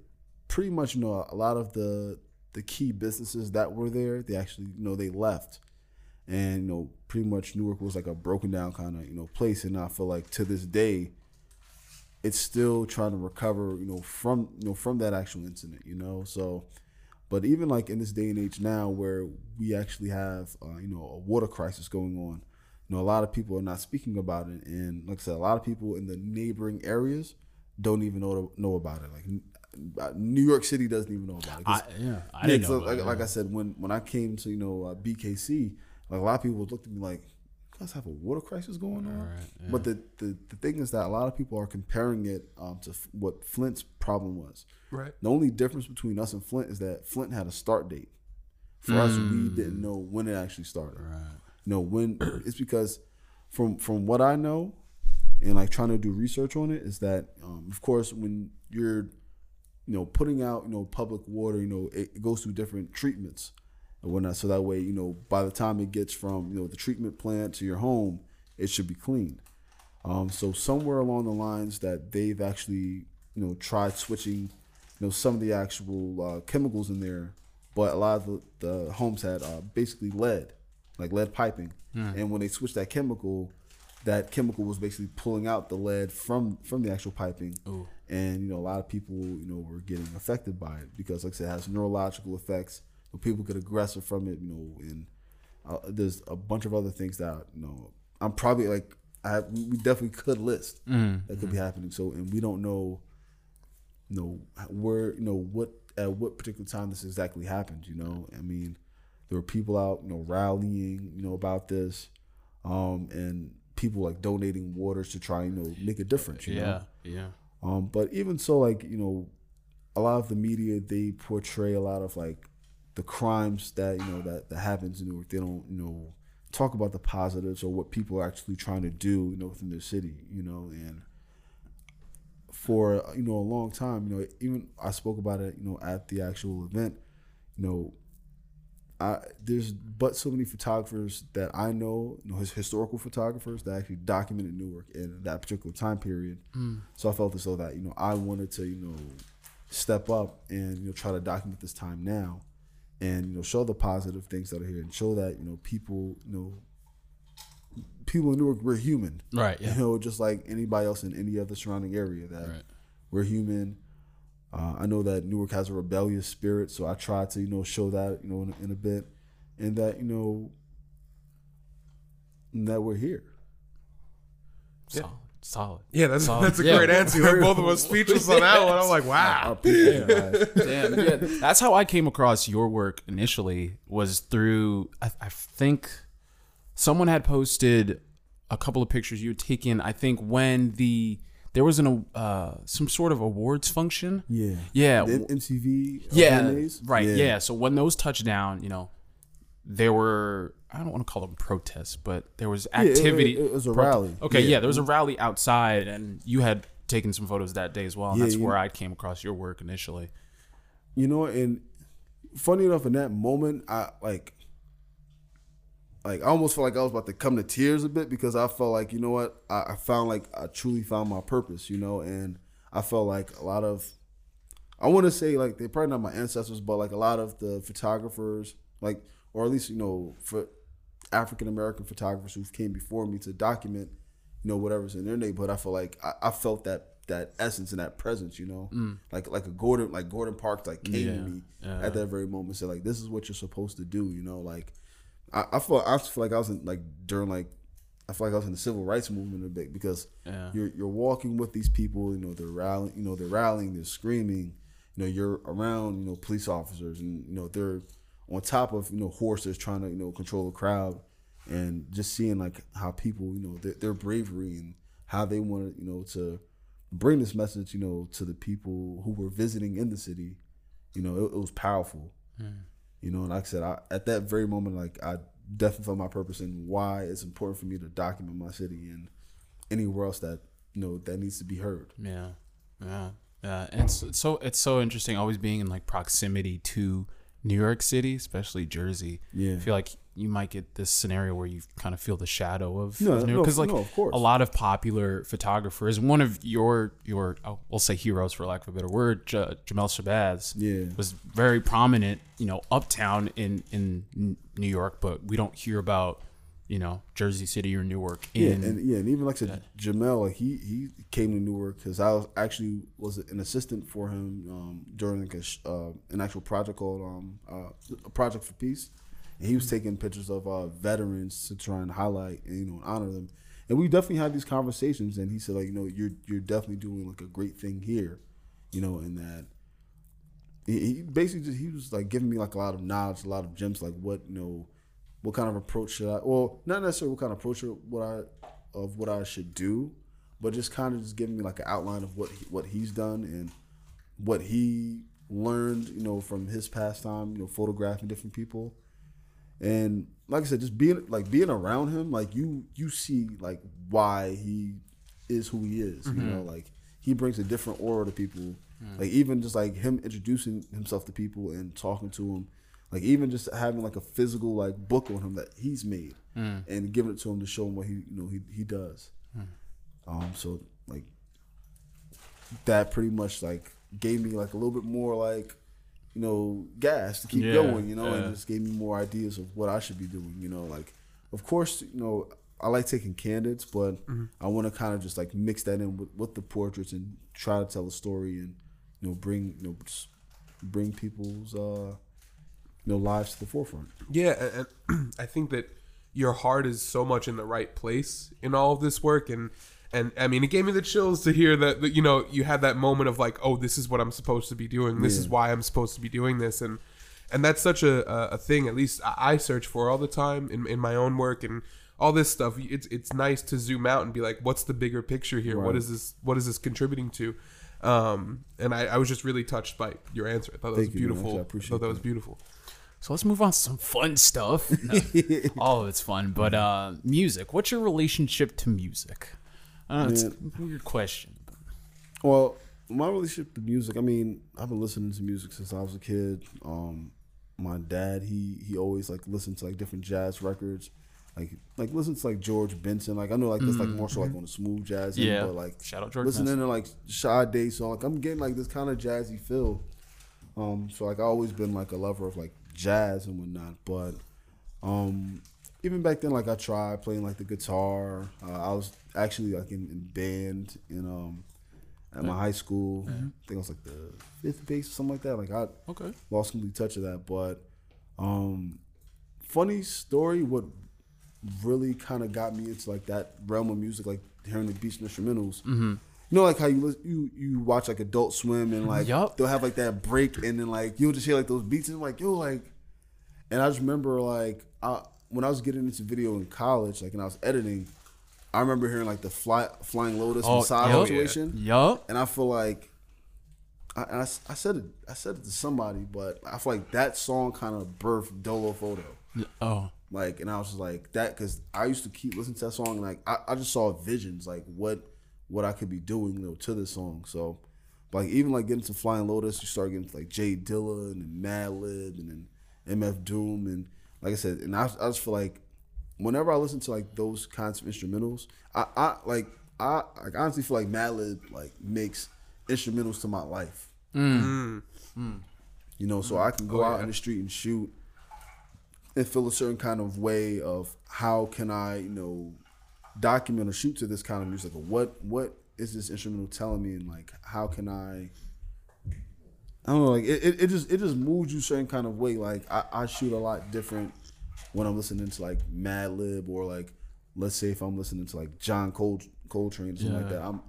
pretty much, you know, a lot of the, the key businesses that were there, they actually, you know, they left. And, you know, pretty much Newark was like a broken down kind of, you know, place. And I feel like to this day, it's still trying to recover, you know, from, you know, from that actual incident, you know? So, but even like in this day and age now where we actually have, uh, you know, a water crisis going on, you know, a lot of people are not speaking about it. And like I said, a lot of people in the neighboring areas don't even know, know about it. Like New York City doesn't even know about it. 'Cause-
yeah, I
yeah,
didn't
'cause
know.
like,
about
like
it.
I said, when when I came to you know uh, BKC, like a lot of people looked at me like, "You guys have a water crisis going on." But the, the the thing is that a lot of people are comparing it um, to f- what Flint's problem was.
right
The only difference between us and Flint is that Flint had a start date. For us, we didn't know when it actually started. Right. You know when [CLEARS THROAT] it's because from from what I know, and like trying to do research on it is that um, of course when you're you know putting out you know public water, you know it, it goes through different treatments and whatnot. So that way you know by the time it gets from you know the treatment plant to your home, it should be clean. Um, so somewhere along the lines that they've actually you know tried switching you know some of the actual uh, chemicals in there but a lot of the, the homes had uh, basically lead, like lead piping, and when they switched that chemical, that chemical was basically pulling out the lead from from the actual piping, and you know a lot of people you know were getting affected by it because like I said, it has neurological effects. People get aggressive from it, you know, and uh, there's a bunch of other things that you know I'm probably like I we definitely could list that could be happening. So and we don't know, you know, where you know what at what particular time this exactly happened. You know, I mean, there were people out you know rallying you know about this, um, and people like donating waters to try you know make a difference. You know?
yeah.
Um, but even so, like you know, a lot of the media they portray a lot of like the crimes that you know that that happens in Newark. They don't you know talk about the positives or what people are actually trying to do you know within their city. You know, and for you know a long time, you know, even I spoke about it, you know, at the actual event. You know, I, there's but so many photographers that I know, you know, his historical photographers that actually documented Newark in that particular time period. Hmm. So I felt as though that you know I wanted to you know step up and you know try to document this time now, and you know show the positive things that are here and show that you know people you know people in Newark we're human,
Right, yeah.
You know, just like anybody else in any other surrounding area that
Right.
we're human. Uh, I know that Newark has a rebellious spirit, so I try to you know show that you know in, in a bit, and that you know that we're here.
Solid. Solid.
Yeah, that's
Solid.
that's a
Yeah.
great answer. You left both of us [LAUGHS] speechless on that one. I'm like, wow.
appreciate it, guys. [LAUGHS]
Damn, yeah, that's how I came across your work initially. Was through I, I think someone had posted a couple of pictures you had taken. I think when the there was an uh, some sort of awards function.
Yeah,
Yeah,
The MTV.
yeah, right. Yeah. So when those touched down, you know, there were I don't want to call them protests, but there was
it-
activity.
it was a rally.
Okay,
Yeah.
yeah. there was a rally outside, and you had taken some photos that day as well. And
Yeah,
that's where I came across your work initially.
You know, and funny enough, in that moment, I like, like I almost felt like I was about to come to tears a bit because I felt like you know what, I, I found like I truly found my purpose, you know, and I felt like a lot of, I want to say like they're probably not my ancestors, but like a lot of the photographers, like or at least you know for African American photographers who came before me to document, you know, whatever's in their neighborhood. I feel like I, I felt that that essence and that presence, you know, mm. like like a Gordon like Gordon Parks like came to me
yeah.
at that very moment, said like this is what you're supposed to do, you know, like I, I feel I feel like I was in like during like I feel like I was in the civil rights movement a bit because
Yeah.
you're you're walking with these people, you know, they're rallying, you know, they're rallying, they're screaming, you know, you're around, you know, police officers and you know they're on top of you know horses trying to you know control the crowd and just seeing like how people you know their, their bravery and how they wanted you know to bring this message you know to the people who were visiting in the city you know it, it was powerful you know and like i said I, at that very moment like i definitely felt my purpose and why it's important for me to document my city and anywhere else that you know that needs to be heard
Yeah, yeah, yeah. And it's, it's so it's so interesting always being in like proximity to New York City, especially Jersey.
Yeah.
I feel like you might get this scenario where you kind of feel the shadow of
No,
New
no,
because like
no, of course.
a lot of popular photographers. One of your your oh, we'll say heroes for lack of a better word, J- Jamel Shabazz.
Yeah.
was very prominent. You know, uptown in in New York, but we don't hear about you know Jersey City or Newark.
Yeah, and yeah, and even like I said, Jamel, like he he came to Newark because I was actually was an assistant for him um, during like a, uh, an actual project called um, uh, a project for peace, and he was taking pictures of uh, veterans to try and highlight and you know honor them, and we definitely had these conversations, and he said like you know you're you're definitely doing like a great thing here, you know, and that he, he basically just he was like giving me like a lot of knowledge, a lot of gems, like what you know, what kind of approach should I? Well, not necessarily what kind of approach what I of what I should do, but just kind of just giving me like an outline of what he, what he's done and what he learned, you know, from his past time, you know, photographing different people, and like I said, just being like being around him, like you you see like why he is who he is, you know, mm-hmm. like he brings a different aura to people. Mm. Like even just like him introducing himself to people and talking to him, like even just having like a physical like book on him that he's made mm. and giving it to him to show him what he you know he he does. Mm. Um, so like that pretty much like gave me like a little bit more like you know, gas to keep
Yeah,
going, you know,
yeah.
and just gave me more ideas of what I should be doing, you know, like of course, you know, I like taking candidates, but
Mm-hmm.
I want to kind of just like mix that in with, with the portraits and try to tell a story and you know bring you know just bring people's uh you know lives to the forefront.
Yeah, and, and [CLEARS THROAT] I think that your heart is so much in the right place in all of this work, and and I mean, it gave me the chills to hear that, that you know you had that moment of like, oh, this is what I'm supposed to be doing. This is why I'm supposed to be doing this, and and that's such a a, a thing. At least I, I search for all the time in in my own work and all this stuff. It's it's nice to zoom out and be like, what's the bigger picture here? What
Right.
is this? What is this contributing to? Um, and I, I was just really touched by your answer. I thought that
Thank
was
you, man.
beautiful.
I
I
appreciate
thought that was beautiful.
So let's move on to some fun stuff. No, [LAUGHS] all of it's fun, but uh, music. What's your relationship to music? Uh, it's a weird question.
Well, my relationship to music, I mean, I've been listening to music since I was a kid. Um, my dad, he he always like listened to like different jazz records, like like listen to like George Benson. Like I know like that's like more so like on the smooth jazz, end,
Yeah.
but like
Shout out George
listening to like Sade song. Like I'm getting like this kind of jazzy feel. Um, so like I always been like a lover of like jazz and whatnot, but um, even back then, like I tried playing like the guitar. Uh, I was actually like in, in band in um at my high school. I think I was like the fifth bass or something like that. Like I
Okay.
lost complete touch of that. But um, funny story. What really kind of got me into like that realm of music, like hearing the beats and instrumentals. Mm-hmm. You know, like how you you you watch like Adult Swim and like
Yup.
they'll have like that break and then like you'll just hear like those beats and like yo like, and I just remember like I, when I was getting into video in college, like and I was editing, I remember hearing like the fly, Flying Lotus
Oh,
Side
yup.
Situation
Yup.
and I feel like I, and I, I said it I said it to somebody, but I feel like that song kind of birthed Dolo Photo.
Oh.
Like, and I was just like that because I used to keep listening to that song, and like I, I just saw visions, like what what I could be doing, you know, to this song. So, like even like getting to Flying Lotus, you start getting to like Jay Dilla and then Madlib and then MF Doom, and like I said, and I, I just feel like whenever I listen to like those kinds of instrumentals, I, I like I like honestly feel like Madlib like makes instrumentals to my life. Mm. Mm. Mm. You know, so I can go
Oh,
out
yeah.
in the street and shoot and feel a certain kind of way of how can I, you know, document or shoot to this kind of music. Or what what is this instrumental telling me? And like how can I I don't know, like it, it, it just it just moves you a certain kind of way. Like I, I shoot a lot different when I'm listening to like Madlib or like let's say if I'm listening to like John Col Coltrane or something like that. I'm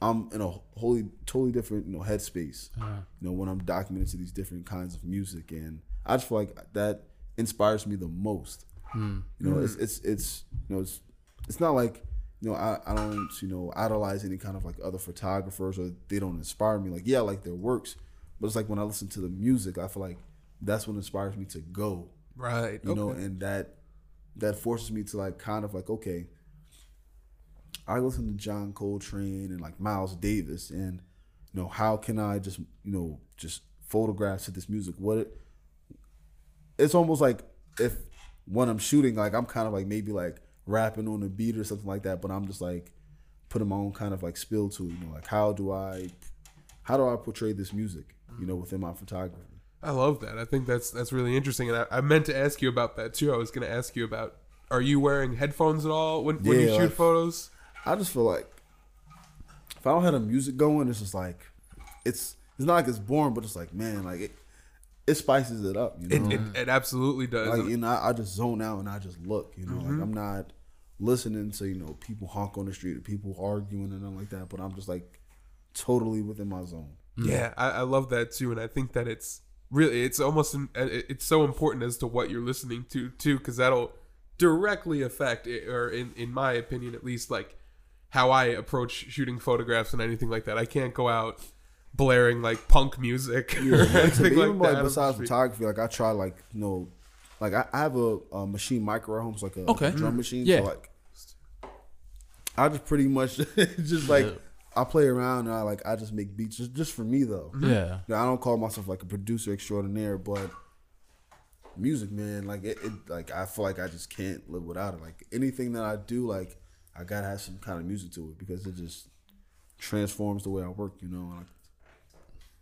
I'm in a wholly totally different, you know, headspace. Uh-huh. You know, when I'm documenting to these different kinds of music and I just feel like that inspires me the most. Hmm. You know, hmm. it's it's it's you know it's it's not like you know I, I don't you know idolize any kind of like other photographers or they don't inspire me. Like yeah, I like their works, but it's like when I listen to the music, I feel like that's what inspires me to go.
Right.
You know, and that that forces me to like kind of like okay, I listen to John Coltrane and like Miles Davis, and you know how can I just you know just photograph to this music? What it, it's almost like if when I'm shooting, like I'm kind of like maybe like rapping on a beat or something like that, but I'm just like putting my own kind of like spill to it. You know, like how do I how do I portray this music? You know, within my photography.
I love that. I think that's that's really interesting, and I, I meant to ask you about that too. I was going to ask you about: Are you wearing headphones at all when, when you shoot
like-
photos?
I just feel like if I don't have the music going, it's just like it's it's not like it's boring, but it's like man, like it it spices it up, you know.
It, it, it absolutely does.
like you know, I, I just zone out and I just look, you know.
Mm-hmm.
Like I'm not listening to you know people honk on the street or people arguing and nothing like that, but I'm just like totally within my zone. Mm.
Yeah, I, I love that too, and I think that it's really it's almost an, uh, it's so important as to what you're listening to too, because that'll directly affect, it, or in in my opinion at least, like how I approach shooting photographs and anything like that. I can't go out blaring like punk music [LAUGHS] or
But
anything
even
like
like
that. on
besides
street.
photography, like I try like you know, like I, I have a, a machine micro at home, it's like a,
Okay.
drum mm. machine.
Yeah.
So like I just pretty much [LAUGHS] just like
Yeah.
I play around and I like I just make beats just, just for me though.
Yeah.
You know, I don't call myself like a producer extraordinaire, but music, man, like it, it like I feel like I just can't live without it. Like anything that I do, like I gotta have some kind of music to it because it just transforms the way I work, you know. Like,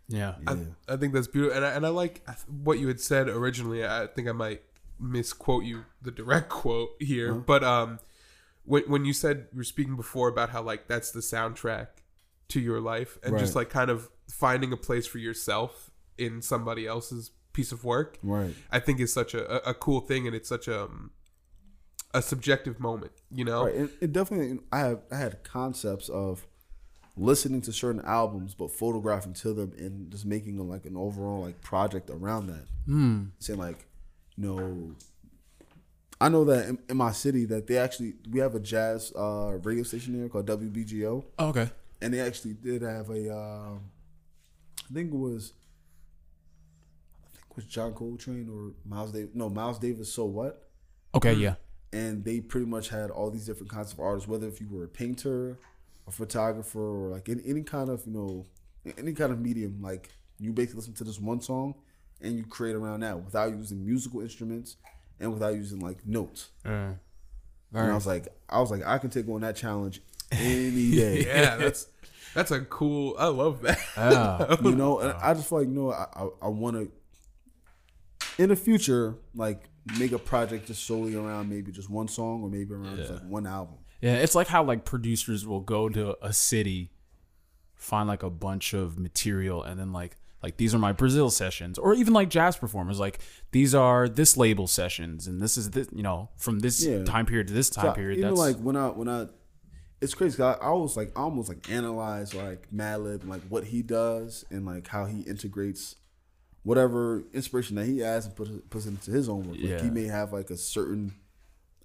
Yeah.
Yeah.
I, I think that's beautiful, and I, and I like what you had said originally. I think I might misquote you the direct [LAUGHS] quote here, but um, when when you said you were speaking before about how like that's the soundtrack to your life, and just like kind of finding a place for yourself in somebody else's piece of work,
Right.
I think is such a, a, a cool thing, and it's such a um, a subjective moment, you know.
Right. It, it definitely. I have. I had concepts of listening to certain albums, but photographing to them and just making like an overall like project around that. Mm. Saying like, you know, I know that in, in my city that they actually we have a jazz uh, radio station here called WBGO,
Oh, okay.
And they actually did have a. Um, I think it was. I think it was John Coltrane or Miles Davis. No, Miles Davis. So what?
Okay. Yeah.
and they pretty much had all these different kinds of artists, whether if you were a painter, a photographer, or like any, any kind of you know any kind of medium. Like you basically listen to this one song and you create around that without using musical instruments and without using like notes. And I was like, I was like, I can take on that challenge any day. [LAUGHS]
Yeah, that's that's a cool. I love that.
Yeah. [LAUGHS]
you know, and I just feel like, you know, I, I, I want to, in the future, like make a project just solely around maybe just one song or maybe around just like one album.
Yeah, it's like how like producers will go to a city, find like a bunch of material, and then like like these are my Brazil sessions, or even like jazz performers, like these are this label sessions, and this is this you know from this
Yeah.
time period to this time
So,
period.
Even
That's
like when I when I, it's crazy. I, I always like I almost like analyze like Madlib and like what he does and like how he integrates whatever inspiration that he has and puts it, puts into his own work. Like
Yeah.
he may have like a certain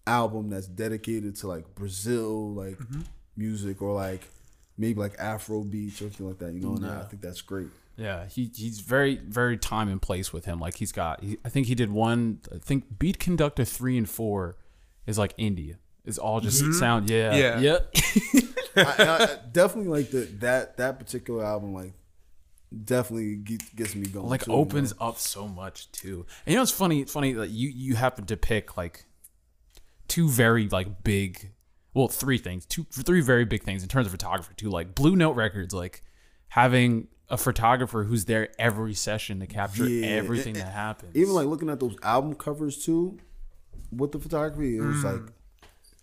album that's dedicated to like Brazil like
Mm-hmm.
music or like maybe like Afro beats or something like that. You know, and I, I think that's great.
yeah, he he's very very time and place with him. Like he's got, he, I think he did one. I think Beat Konducta three and four is like India. It's all just sound. Yeah,
Yeah.
yeah. [LAUGHS]
I, I, definitely like the that that particular album like definitely get, gets me going.
like
too, you know?
opens up so much too. And you know, it's funny. It's funny that you you happen to pick like two very like big, well, three things, two three very big things in terms of photography too. Like Blue Note Records, like having a photographer who's there every session to capture
Yeah,
everything
and-
that happens.
even like looking at those album covers too with the photography it was
Mm.
like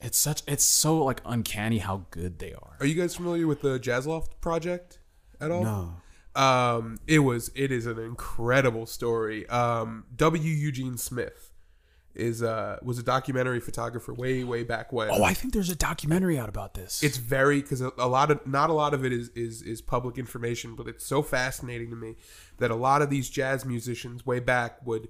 it's such it's so like uncanny how good they are.
Are you guys familiar with the Jazz Loft project at all?
no
Um, it was it is an incredible story. Um, W. Eugene Smith is uh was a documentary photographer way way back when.
Oh, I think there's a documentary out about this.
it's very because a, a lot of not a lot of it is is is public information, but it's so fascinating to me that a lot of these jazz musicians way back would.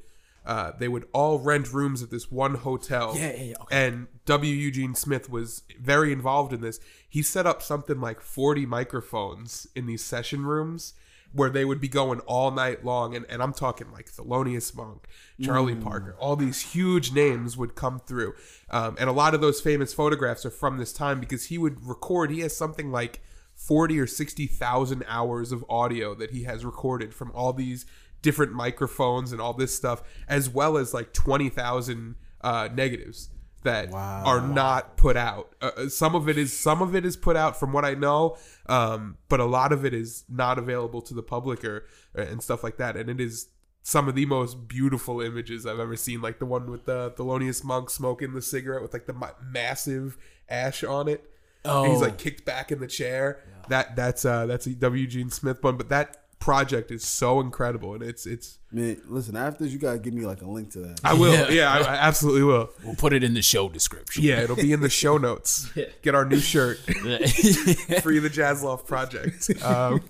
Uh, they would all rent rooms at this one hotel.
Yeah, yeah, yeah, okay.
And W. Eugene Smith was very involved in this. He set up something like 40 microphones in these session rooms where they would be going all night long. And, and I'm talking like Thelonious Monk, Charlie Parker, all these huge names would come through. Um, and a lot of those famous photographs are from this time because he would record, he has something like 40 or 60,000 hours of audio that he has recorded from all these different microphones and all this stuff, as well as like 20,000 uh, negatives that are not put out. Uh, Uh, some of it is some of it is put out from what I know, um, but a lot of it is not available to the public or uh, and stuff like that. And it is some of the most beautiful images I've ever seen, like the one with the Thelonious Monk smoking the cigarette with like the ma- massive ash on it.
oh,
And he's like kicked back in the chair. That that's uh that's a W. Gene Smith one, but that project is so incredible, and it's it's.
man listen after this you gotta give me like a link to that
I will,
Yeah.
yeah, I, I absolutely will.
we'll put it in the show description.
Yeah, it'll be in the show notes. [LAUGHS] Get our new shirt, [LAUGHS] free the Jazz Loft project. Um,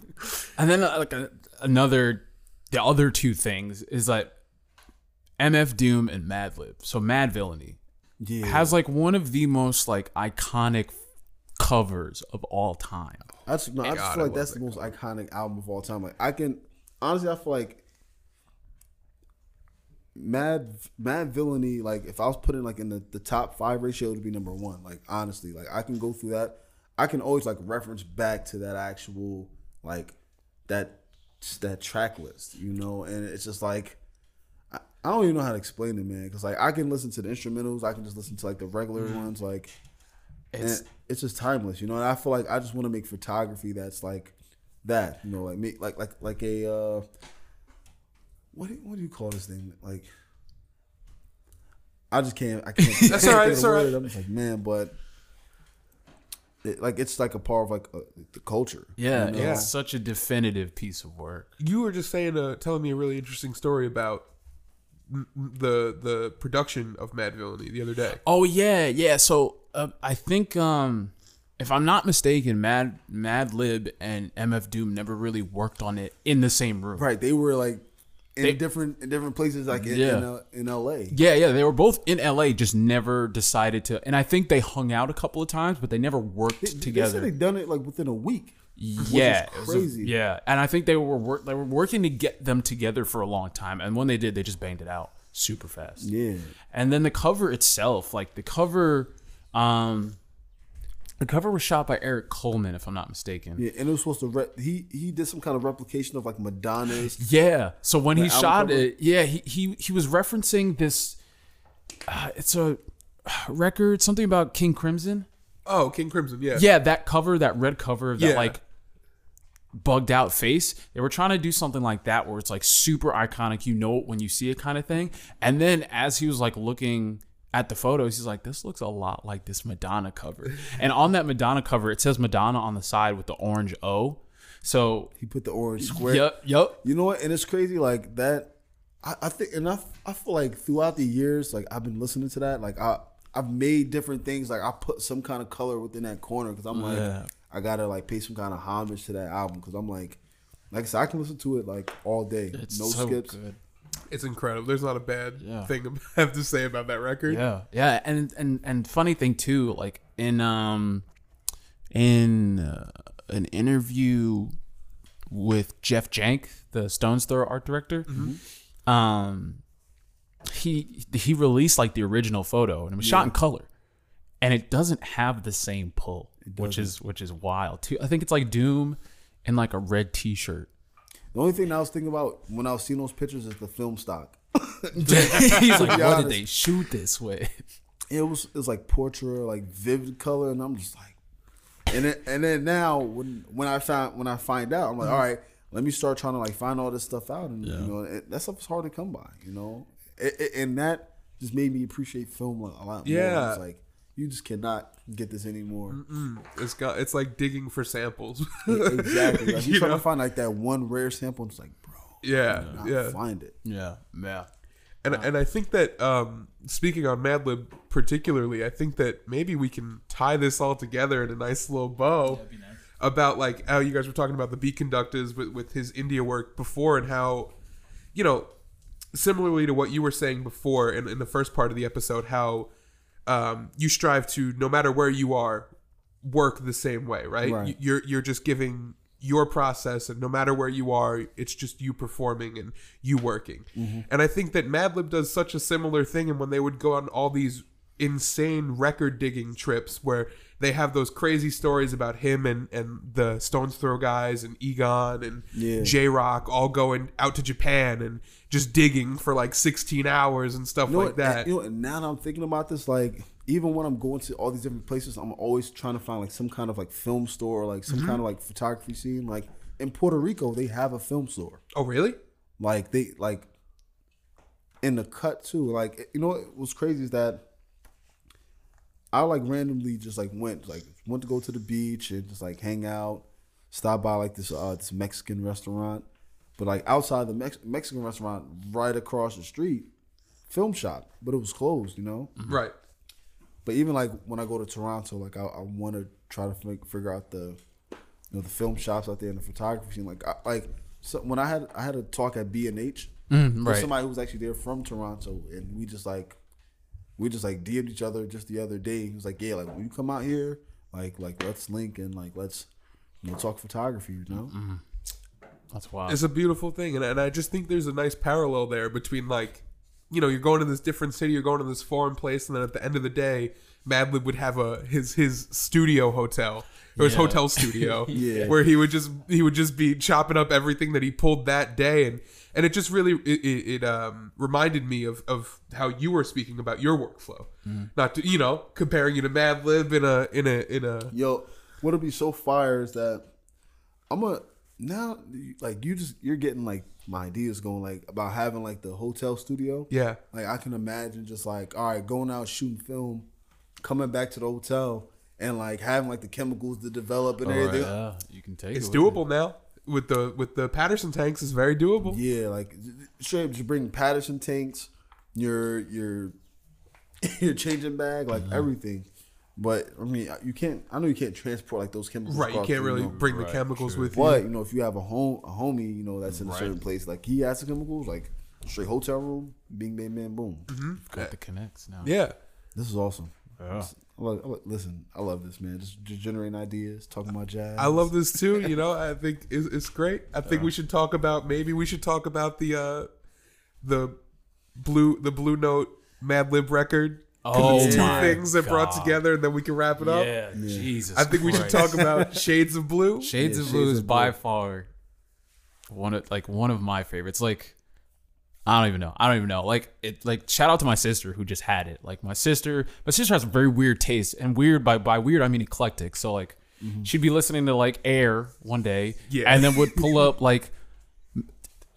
And then uh, like a, another, the other two things is like MF Doom and Madlib. So Madvillainy
yeah
has like one of the most like iconic covers of all time.
I just, no, I just
God,
feel like that's the most iconic album of all time like I can honestly I feel like Mad Madvillainy, like if I was putting like in the, the top five ratio, it would be number one. Like honestly, like I can go through that. I can always like reference back to that actual like that that track list, you know, and it's just like I, I don't even know how to explain it, man. Because like I can listen to the instrumentals, I can just listen to like the regular ones, like
It's
and it's just timeless, you know. And I feel like I just want to make photography that's like that. You know, like me, like like like a uh, what do you, what do you call this thing? Like, I just can't. I can't. [LAUGHS]
That's
I can't
all right,
think of
it's
the
all
word.
right.
I'm just like, man, but. It, like it's like a part of like uh, the culture.
Yeah,
you know?
Yeah.
it's such a definitive piece of work.
You were just saying, uh, telling me a really interesting story about m- m- the the production of Madvillainy the other day.
Oh yeah, yeah. So uh, I think, um, if I'm not mistaken, Mad Madlib and MF Doom never really worked on it in the same room.
Right. They were like in
They-
different in different places, like in
Yeah.
in, uh, in L.A.
Yeah, yeah. They were both in LA, just never decided to. And I think they hung out a couple of times, but they never worked
They, they
together.
said they done it like within a week.
yeah,
is
it a-
crazy.
yeah, and I think they were work, they were working to get them together for a long time, and when they did, they just banged it out super fast.
Yeah.
And then the cover itself, like the cover, um, the cover was shot by Eric Coleman, if I'm not mistaken.
Yeah, and it was supposed to. Re- he he did some kind of replication of like Madonna's. [LAUGHS]
Yeah. So when he shot
cover?
it, yeah, he he he was referencing this. Uh, it's a record, something about King Crimson.
Oh, King Crimson, yeah.
Yeah, that cover, that red cover, of that
Yeah.
like bugged out face. They were trying to do something like that where it's like super iconic, you know it when you see it kind of thing. And then as he was like looking at the photos, he's like, this looks a lot like this Madonna cover. [LAUGHS] and on that Madonna cover, it says Madonna on the side with the orange O. So,
He put the orange square.
yep, yep.
You know what? And it's crazy like that. I, I think, and I, I feel like throughout the years, like I've been listening to that. Like I, I've made different things. Like I put some kind of color within that corner because I'm like,
Yeah.
I gotta like pay some kind of homage to that album because I'm like, like I said, I can listen to it like all day,
It's
no
so
skips.
good.
It's incredible. There's not a bad
Yeah.
thing I [LAUGHS] have to say about that record.
Yeah, yeah, and and and funny thing too, like in um in uh, an interview with Jeff Jank, the Stones Throw art director, um, he he released like the original photo and it was shot in color, and it doesn't have the same pull, which is which is wild too. I think it's like Doom in like a red T-shirt.
The only thing I was thinking about when I was seeing those pictures is the film stock. [LAUGHS]
He's like,
be
what did they shoot this with?
it was it was like portrait, like vivid color, and I'm just like, and then and then now when when I found when I find out, I'm like, all right, let me start trying to like find all this stuff out, and you know it, that stuff is hard to come by, you know, it, it- and that just made me appreciate film a lot more.
Yeah.
it's like you just cannot get this anymore.
It's got it's like digging for samples.
exactly, [LAUGHS] like,
You
you trying
know?
to find like that one rare sample, and it's like, bro,
yeah,
not
yeah.
find it.
Yeah, yeah.
And and I think that um, speaking on Madlib particularly, I think that maybe we can tie this all together in a nice little bow about like how you guys were talking about the Beat Konductas with with his India work before and how you know similarly to what you were saying before in, in the first part of the episode how um, you strive to no matter where you are work the same way right,
Right.
You- you're you're just giving your process and no matter where you are it's just you performing and you working. And i think that madlib does such a similar thing and when they would go on all these insane record digging trips where they have those crazy stories about him and and the stones throw guys and egon and
Yeah.
J-Rocc all going out to japan and just digging for like 16 hours and stuff
You know
like
what,
that
you know, and now that I'm thinking about this, like even when I'm going to all these different places, I'm always trying to find like some kind of like film store or like some
Mm-hmm.
kind of like photography scene. Like in Puerto Rico, they have a film store.
oh really
Like they like in the cut too. Like you know what was crazy is that I like randomly just like went like went to go to the beach and just like hang out, stop by like this uh this Mexican restaurant, but like outside the Mex- Mexican restaurant right across the street, film shop, but it was closed, you know.
right
But even like when I go to Toronto, like I, I want to try to fi- figure out the, you know, the film shops out there and the photography scene. Like, I, like so when I had I had a talk at B and H with
right.
somebody who was actually there from Toronto, and we just like, we just like DM'd each other just the other day. He was like, yeah, like when you come out here, like like let's link and like let's, you know, talk photography. You know, mm-hmm.
That's wild.
It's a beautiful thing, and, and I just think there's a nice parallel there between like, you know, you're going to this different city, you're going to this foreign place, and then at the end of the day, Madlib would have a his his studio hotel or his
Yeah.
hotel studio, [LAUGHS]
Yeah.
where he would just he would just be chopping up everything that he pulled that day, and and it just really it, it, it um reminded me of of how you were speaking about your workflow, not to you know comparing you to Madlib in a in a in a
Yo, what'll be so fire is that I'm a now like you just you're getting like my ideas going like about having like the hotel studio.
Yeah.
Like I can imagine just like all right, going out shooting film, coming back to the hotel and like having like the chemicals to develop and everything.
Yeah, you can take
It's
it. with you.
doable now with the with the Paterson tanks. is very doable.
Yeah, like straight up just bring Paterson tanks, your your [LAUGHS] your changing bag, like mm-hmm. everything. But I mean, you can't. I know you can't transport like those chemicals.
Right. You can't really
know.
bring the chemicals
true.
with you.
But you know, if you have a home, a homie, you know that's in a certain place, like he has the chemicals, like straight hotel room, bing, bang, bang, boom. Mm-hmm.
Got the connects now.
Yeah.
This is awesome.
Yeah.
I love, I love- listen, I love this man. Just, just generating ideas, talking about jazz.
I love this too. You know, I think it's, it's great. I think we should talk about maybe we should talk about the uh the blue the blue note Madlib record. 'Cause
Oh
it's two things that brought together, and then we can wrap it up.
Yeah, Jesus.
I think we should talk about [LAUGHS] Shades of Blue.
Shades
Yeah,
of
Shades
Blue is
of
by
Blue.
far one of like one of my favorites. Like I don't even know. I don't even know. Like it like shout out to my sister who just had it. Like my sister my sister has a very weird taste. And weird by by weird I mean eclectic. So like she'd be listening to like air one day
Yeah.
and then would pull [LAUGHS] up like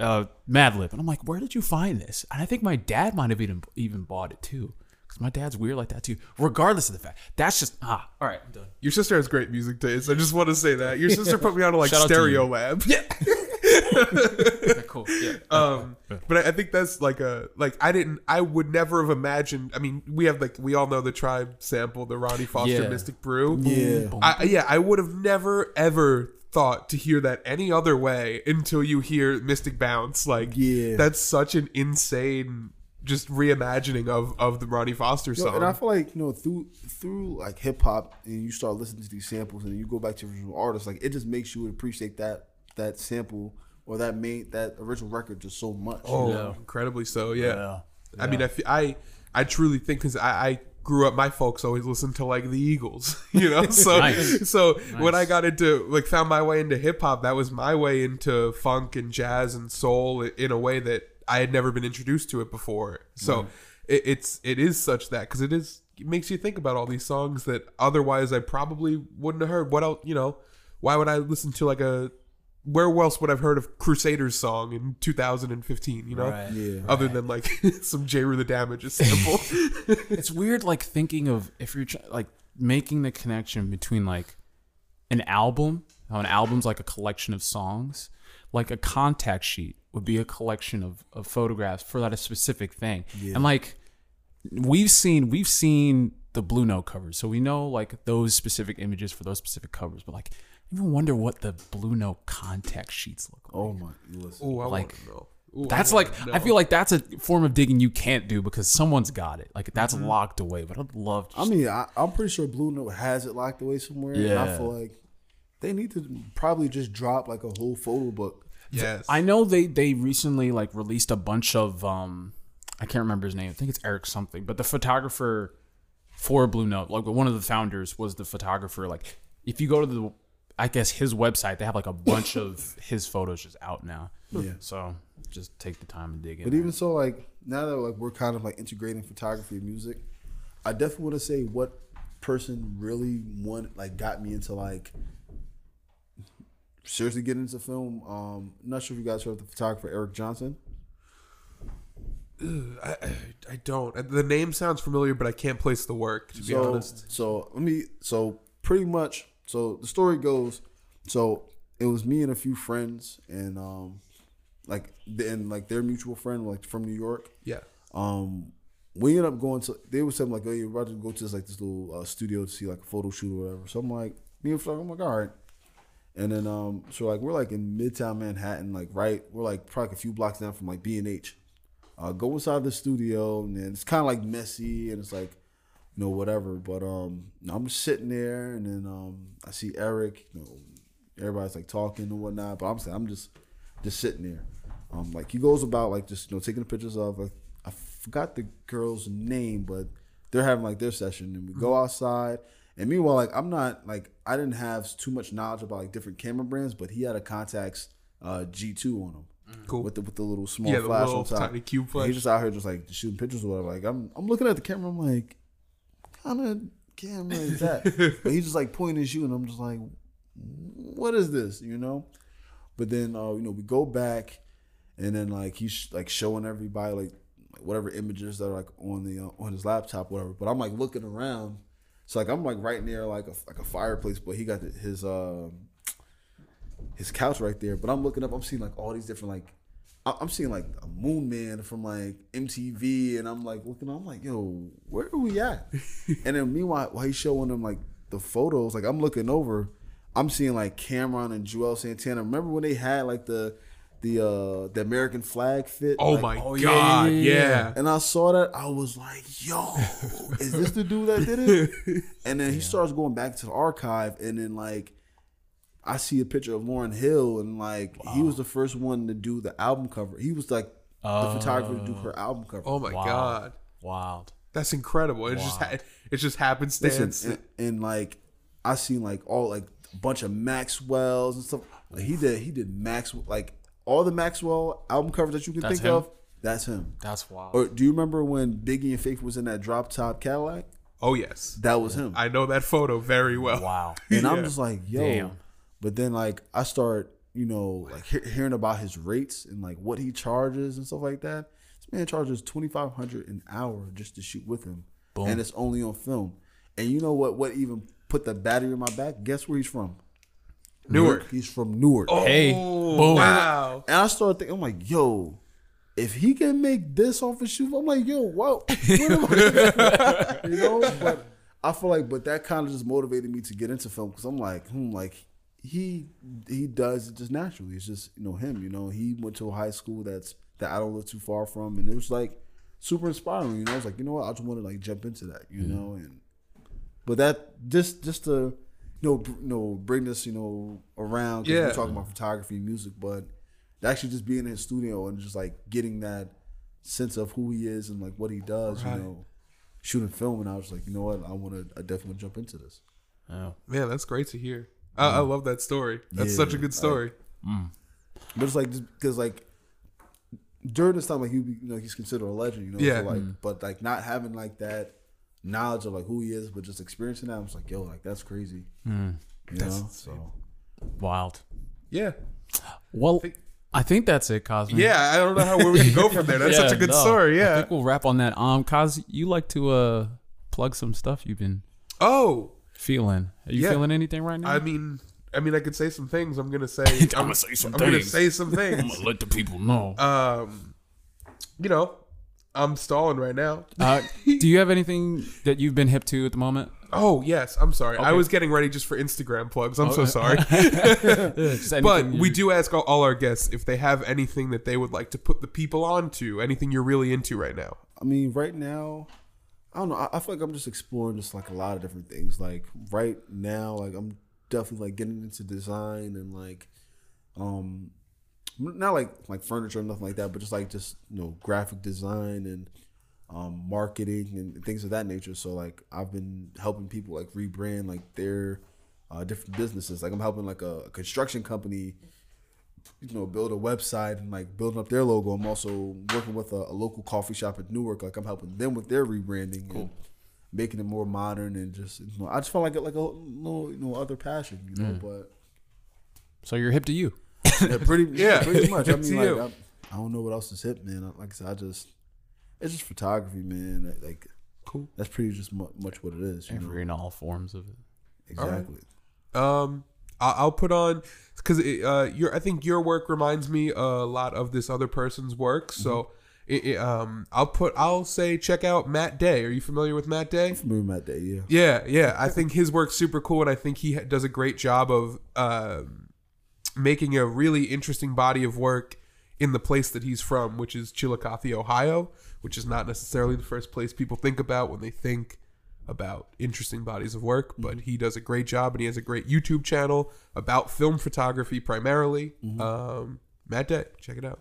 uh Madlib. And I'm like, where did you find this? And I think my dad might have even even bought it too. Because my dad's weird like that too. Regardless of the fact. That's just ah, all right, I'm done.
Your sister has great music taste. I just want to say that your [LAUGHS] sister put me on to like
Shout out to
Stereo
you. [LAUGHS] [LAUGHS]
Lab.
Okay, cool. Yeah.
Um, but I I think that's like a like I didn't I would never have imagined. I mean, we have like we all know the Tribe sample, the Ronnie Foster
Yeah.
Mystic Brew.
Yeah.
I, yeah, I would have never ever thought to hear that any other way until you hear Mystic Bounce. Like,
Yeah.
that's such an insane just reimagining of of the Ronnie Foster
Yo,
song.
and I feel like you know through through like hip hop, and you start listening to these samples, and you go back to original artists, like it just makes you appreciate that that sample or that main that original record just so much.
oh,
Yeah.
incredibly so. Yeah.
Yeah.
I mean, I I I truly think because I. I grew up my folks always listened to like the eagles [LAUGHS] you know so
Nice. [LAUGHS]
so when i got into like found my way into hip-hop that was my way into funk and jazz and soul in a way that i had never been introduced to it before so it, it's it is such that because it is it makes you think about all these songs that otherwise i probably wouldn't have heard what else you know why would i listen to like a where else would i've heard of crusaders song in 2015 you know
Right.
Yeah.
other than like [LAUGHS] some J. Rue the Damages sample. [LAUGHS]
it's weird like thinking of if you're tr- like making the connection between like an album how an album's like a collection of songs like a contact sheet would be a collection of, of photographs for that a specific thing and like we've seen we've seen the blue note covers so we know like those specific images for those specific covers but like I even wonder what the blue note contact sheets look like
Oh my, listen.
Ooh, I
Like,
want to know. Ooh,
that's
I
like
wanna
I feel like that's a form of digging you can't do because someone's got it. Like that's locked away. But I'd love. To
I mean, I, I'm pretty sure Blue Note has it locked away somewhere, and I feel like they need to probably just drop like a whole photo book.
yes.
I know they they recently like released a bunch of um I can't remember his name. I think it's Eric something. But the photographer for Blue Note, like one of the founders was the photographer. Like if you go to the I guess his website, they have like a bunch of [LAUGHS] his photos just out now.
Yeah.
So just take the time and dig in.
But even so, like now that like we're kind of like integrating photography and music, I definitely want to say what person really want like got me into like seriously getting into film. Um, I'm not sure if you guys heard of the photographer Eric Johnson.
I, I, I don't. The name sounds familiar, but I can't place the work. To be
so,
honest.
So let me. So pretty much. So the story goes. So it was me and a few friends, and um, like and like their mutual friend, like from New York.
Yeah.
Um, we ended up going to. They were saying like, "Oh, you're about to go to this like this little uh, studio to see like a photo shoot or whatever." So I'm like, me and Frank, I'm like, all right. And then um, so like we're like in Midtown Manhattan, like right, we're like probably a few blocks down from like B and H. Uh, go inside the studio, and then it's kind of like messy, and it's like, you know, whatever. But um, I'm just sitting there, and then um, I see Eric. You know, everybody's like talking and whatnot, but I'm saying I'm just just sitting there. Um, like he goes about like just you know taking the pictures of like I forgot the girl's name, but they're having like their session, and we go outside. And meanwhile, like I'm not like I didn't have too much knowledge about like different camera brands, but he had a Contax uh, G2 on him.
Cool.
With the with the little small
Yeah, the
flash
little
on top.
tiny cube flash.
He's just out here just like shooting pictures or whatever. Like I'm I'm looking at the camera, I'm like, kind of camera is that? [LAUGHS] but he's just like pointing at you, and I'm just like, what is this? You know. But then uh, you know we go back, and then like he's like showing everybody like, whatever images that are like on the uh, on his laptop, whatever. But I'm like looking around, so like I'm like right near like a like a fireplace, but he got the, his um his couch right there. But I'm looking up, I'm seeing like all these different like. I- I'm seeing like a Moon Man from like MTV, and I'm like looking. I'm like, yo, where are we at? [LAUGHS] and then meanwhile, while he's showing them like the photos, like I'm looking over, I'm seeing like Cam'ron and Juelz Santana. Remember when they had like the the uh the American flag fit?
Oh
Like,
my
oh,
god,
yeah, yeah,
yeah.
and I saw that, I was like, "Yo, is this the dude that did it?" [LAUGHS] And then he starts going back to the archive, and then like, I see a picture of Lauryn Hill, and like, he was the first one to do the album cover. He was like the oh. photographer to do her album cover.
Oh my
Wow.
god,
Wild.
that's incredible. It's just ha- it's just happenstance.
Listen, and, and like, I seen like all like a bunch of Maxwell's and stuff. Like, he did, he did Maxwell, like all the Maxwell album covers that you can
That's
think
him?
of. That's him.
That's wild.
Or do you remember when Biggie and Faith was in that drop top Cadillac?
oh yes,
That was him.
I know that photo very well.
wow. [LAUGHS]
And I'm just like, yo.
Damn.
But then like I start, you know, like he- hearing about his rates and like what he charges and stuff like that. This man charges twenty five hundred an hour just to shoot with him,
Boom.
and it's only on film. And you know what? What even put the battery in my back? Guess where he's from?
Newark.
He's from Newark.
Hey,
Oh,
boom.
wow.
And I started thinking, I'm like, yo, if he can make this off his shoe, I'm like, yo, what? what am I- [LAUGHS] you know, but I feel like, but that kind of just motivated me to get into film because I'm like, hmm, like he he does it just naturally. It's just you know him. You know, he went to a high school that's that I don't live too far from, and it was like super inspiring. You know, I was like, you know what, I just want to like jump into that. You know, and but that just just to you know, br- you know bring this you know around.
Yeah.
we're talking about photography, and music, but actually just being in his studio and just like getting that sense of who he is and like what he does.
Right.
You know, shooting film, and I was like, you know what, I want to, I definitely want to jump into this.
Oh.
Man, that's great to hear. I, I love that story. That's such a good story.
But it's like because like during this time, like he, you know, he's considered a legend. You know,
Yeah.
So like, but like not having like that knowledge of like who he is, but just experiencing that, I was like, yo, like that's crazy. You
That's
know, so
Wild.
yeah.
Well, I think that's it, Cosmo.
Yeah, I don't know how where we can go from there. That's [LAUGHS]
Yeah,
such a good
no.
story.
I
Yeah.
think we'll wrap on that. Um, Cos, you like to uh plug some stuff you've been
Oh,
feeling. Are you
Yeah.
feeling anything right now?
I mean, I mean, I could say some things. I'm gonna say. [LAUGHS]
I'm
I'm,
gonna say some
I'm gonna say some [LAUGHS] things.
I'm gonna let the people know.
um, you know, I'm stalling right now.
Uh, [LAUGHS] do you have anything that you've been hip to at the moment?
Oh yes, I'm sorry. I was getting ready just for Instagram plugs. I'm so sorry. But
anything
we do ask all, all our guests if they have anything that they would like to put the people onto. Anything you're really into right now.
I mean, right now, I don't know. I, I feel like I'm just exploring just like a lot of different things. Like right now, like I'm definitely like getting into design and like, um, not like like furniture or nothing like that, but just like just you know graphic design and um, marketing and things of that nature. So like I've been helping people like rebrand like their uh, different businesses. Like I'm helping like a, a construction company you know, build a website and like building up their logo. I'm also working with a, a local coffee shop at Newark. Like I'm helping them with their rebranding and making it more modern and just you know, I just felt like it like a little you know other passion, you know. But
So you're hip to you. [LAUGHS]
yeah, pretty [LAUGHS]
Yeah.
pretty much. I mean, like
you.
I, I don't know what else is hip, man. Like I said, I just it's just photography, man. Like
Cool.
that's pretty just mu- much what it is. You know?
Every in all forms of it.
Exactly.
Um, I- I'll put on because uh, your I think your work reminds me a lot of this other person's work. So, it, it, um, I'll put I'll say check out Matt Day. Are you familiar with Matt Day?
Remember that day, yeah.
Yeah, yeah. I [LAUGHS] think his work's super cool, and I think he does a great job of um making a really interesting body of work in the place that he's from, which is Chillicothe, Ohio, which is not necessarily the first place people think about when they think about interesting bodies of work. But he does a great job, and he has a great YouTube channel about film photography primarily. Um, Matt Day, check it out.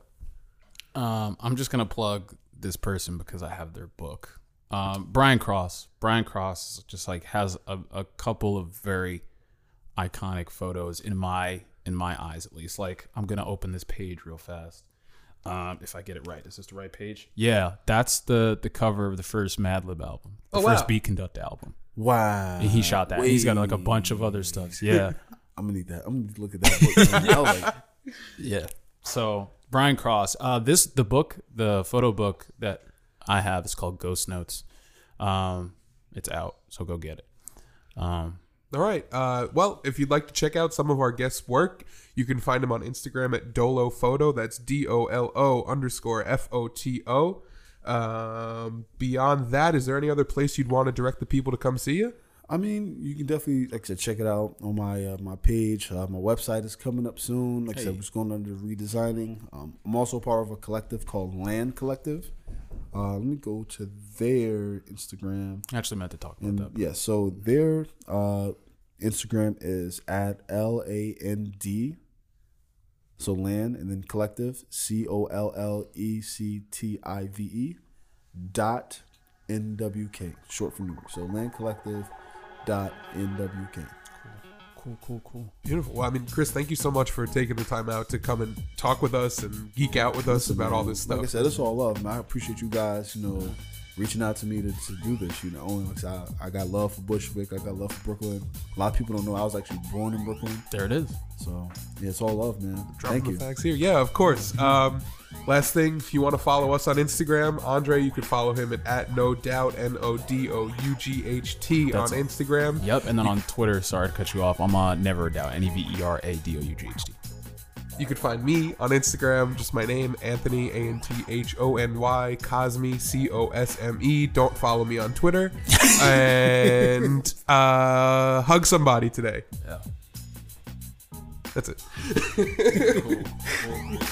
Um, I'm just gonna plug this person because I have their book. Um, Brian Cross. Brian Cross just like has a, a couple of very iconic photos in my in my eyes at least. Like I'm gonna open this page real fast. Um, if I get it right, is this the right page? Yeah, that's the the cover of the first Madlib album, the
Oh,
first
wow.
Beat Konducta album.
Wow.
And he shot that. He's got like a bunch of other stuff. Yeah, [LAUGHS]
I'm gonna need that. I'm gonna need to look at that book. man. I was like, [LAUGHS]
Yeah. So Brian Cross, uh, this the book, the photo book that I have is called Ghost Notes. Um, it's out, so go get it. Um,
All right. Uh, well, if you'd like to check out some of our guests' work, you can find them on Instagram at Dolo Photo. That's D O L O underscore F O T O. Um, beyond that, is there any other place you'd want to direct the people to come see you?
I mean, you can definitely, like I said, check it out on my uh, my page. Uh, my website is coming up soon. Like I said,
Hey.
we're just going under redesigning. Um, I'm also part of a collective called Land Collective. Uh, let me go to their Instagram.
I actually meant to talk about
And
that.
yeah, so their uh, Instagram is at L A N D. So land and then collective C O L L E C T I V E dot N W K short for Newark. So land collective dot N W K.
Cool, cool, cool.
Beautiful. Well, I mean, Chris, thank you so much for taking the time out to come and talk with us and geek out with us about all this
Like I said, it's all love, man. I appreciate you guys, you know, reaching out to me to, to do this. You know, like I, I, I got love for Bushwick. I got love for Brooklyn. A lot of people don't know I was actually born in Brooklyn.
There it is.
So yeah, it's all love, man.
Dropping
Thank
the
you.
facts here. Yeah, of course. Um, last thing, if you want to follow us on Instagram, Andre, you can follow him at, at no doubt N O D O U G H T on Instagram.
Yep. And then on Twitter, sorry to cut you off. I'm uh, never doubt. N E V E R A D O U G H T.
You can find me on Instagram, just my name, Anthony A N T H O N Y Cosme C O S M E. Don't follow me on Twitter, [LAUGHS] and uh, hug somebody today.
Yeah.
That's it. [LAUGHS]
Cool. cool.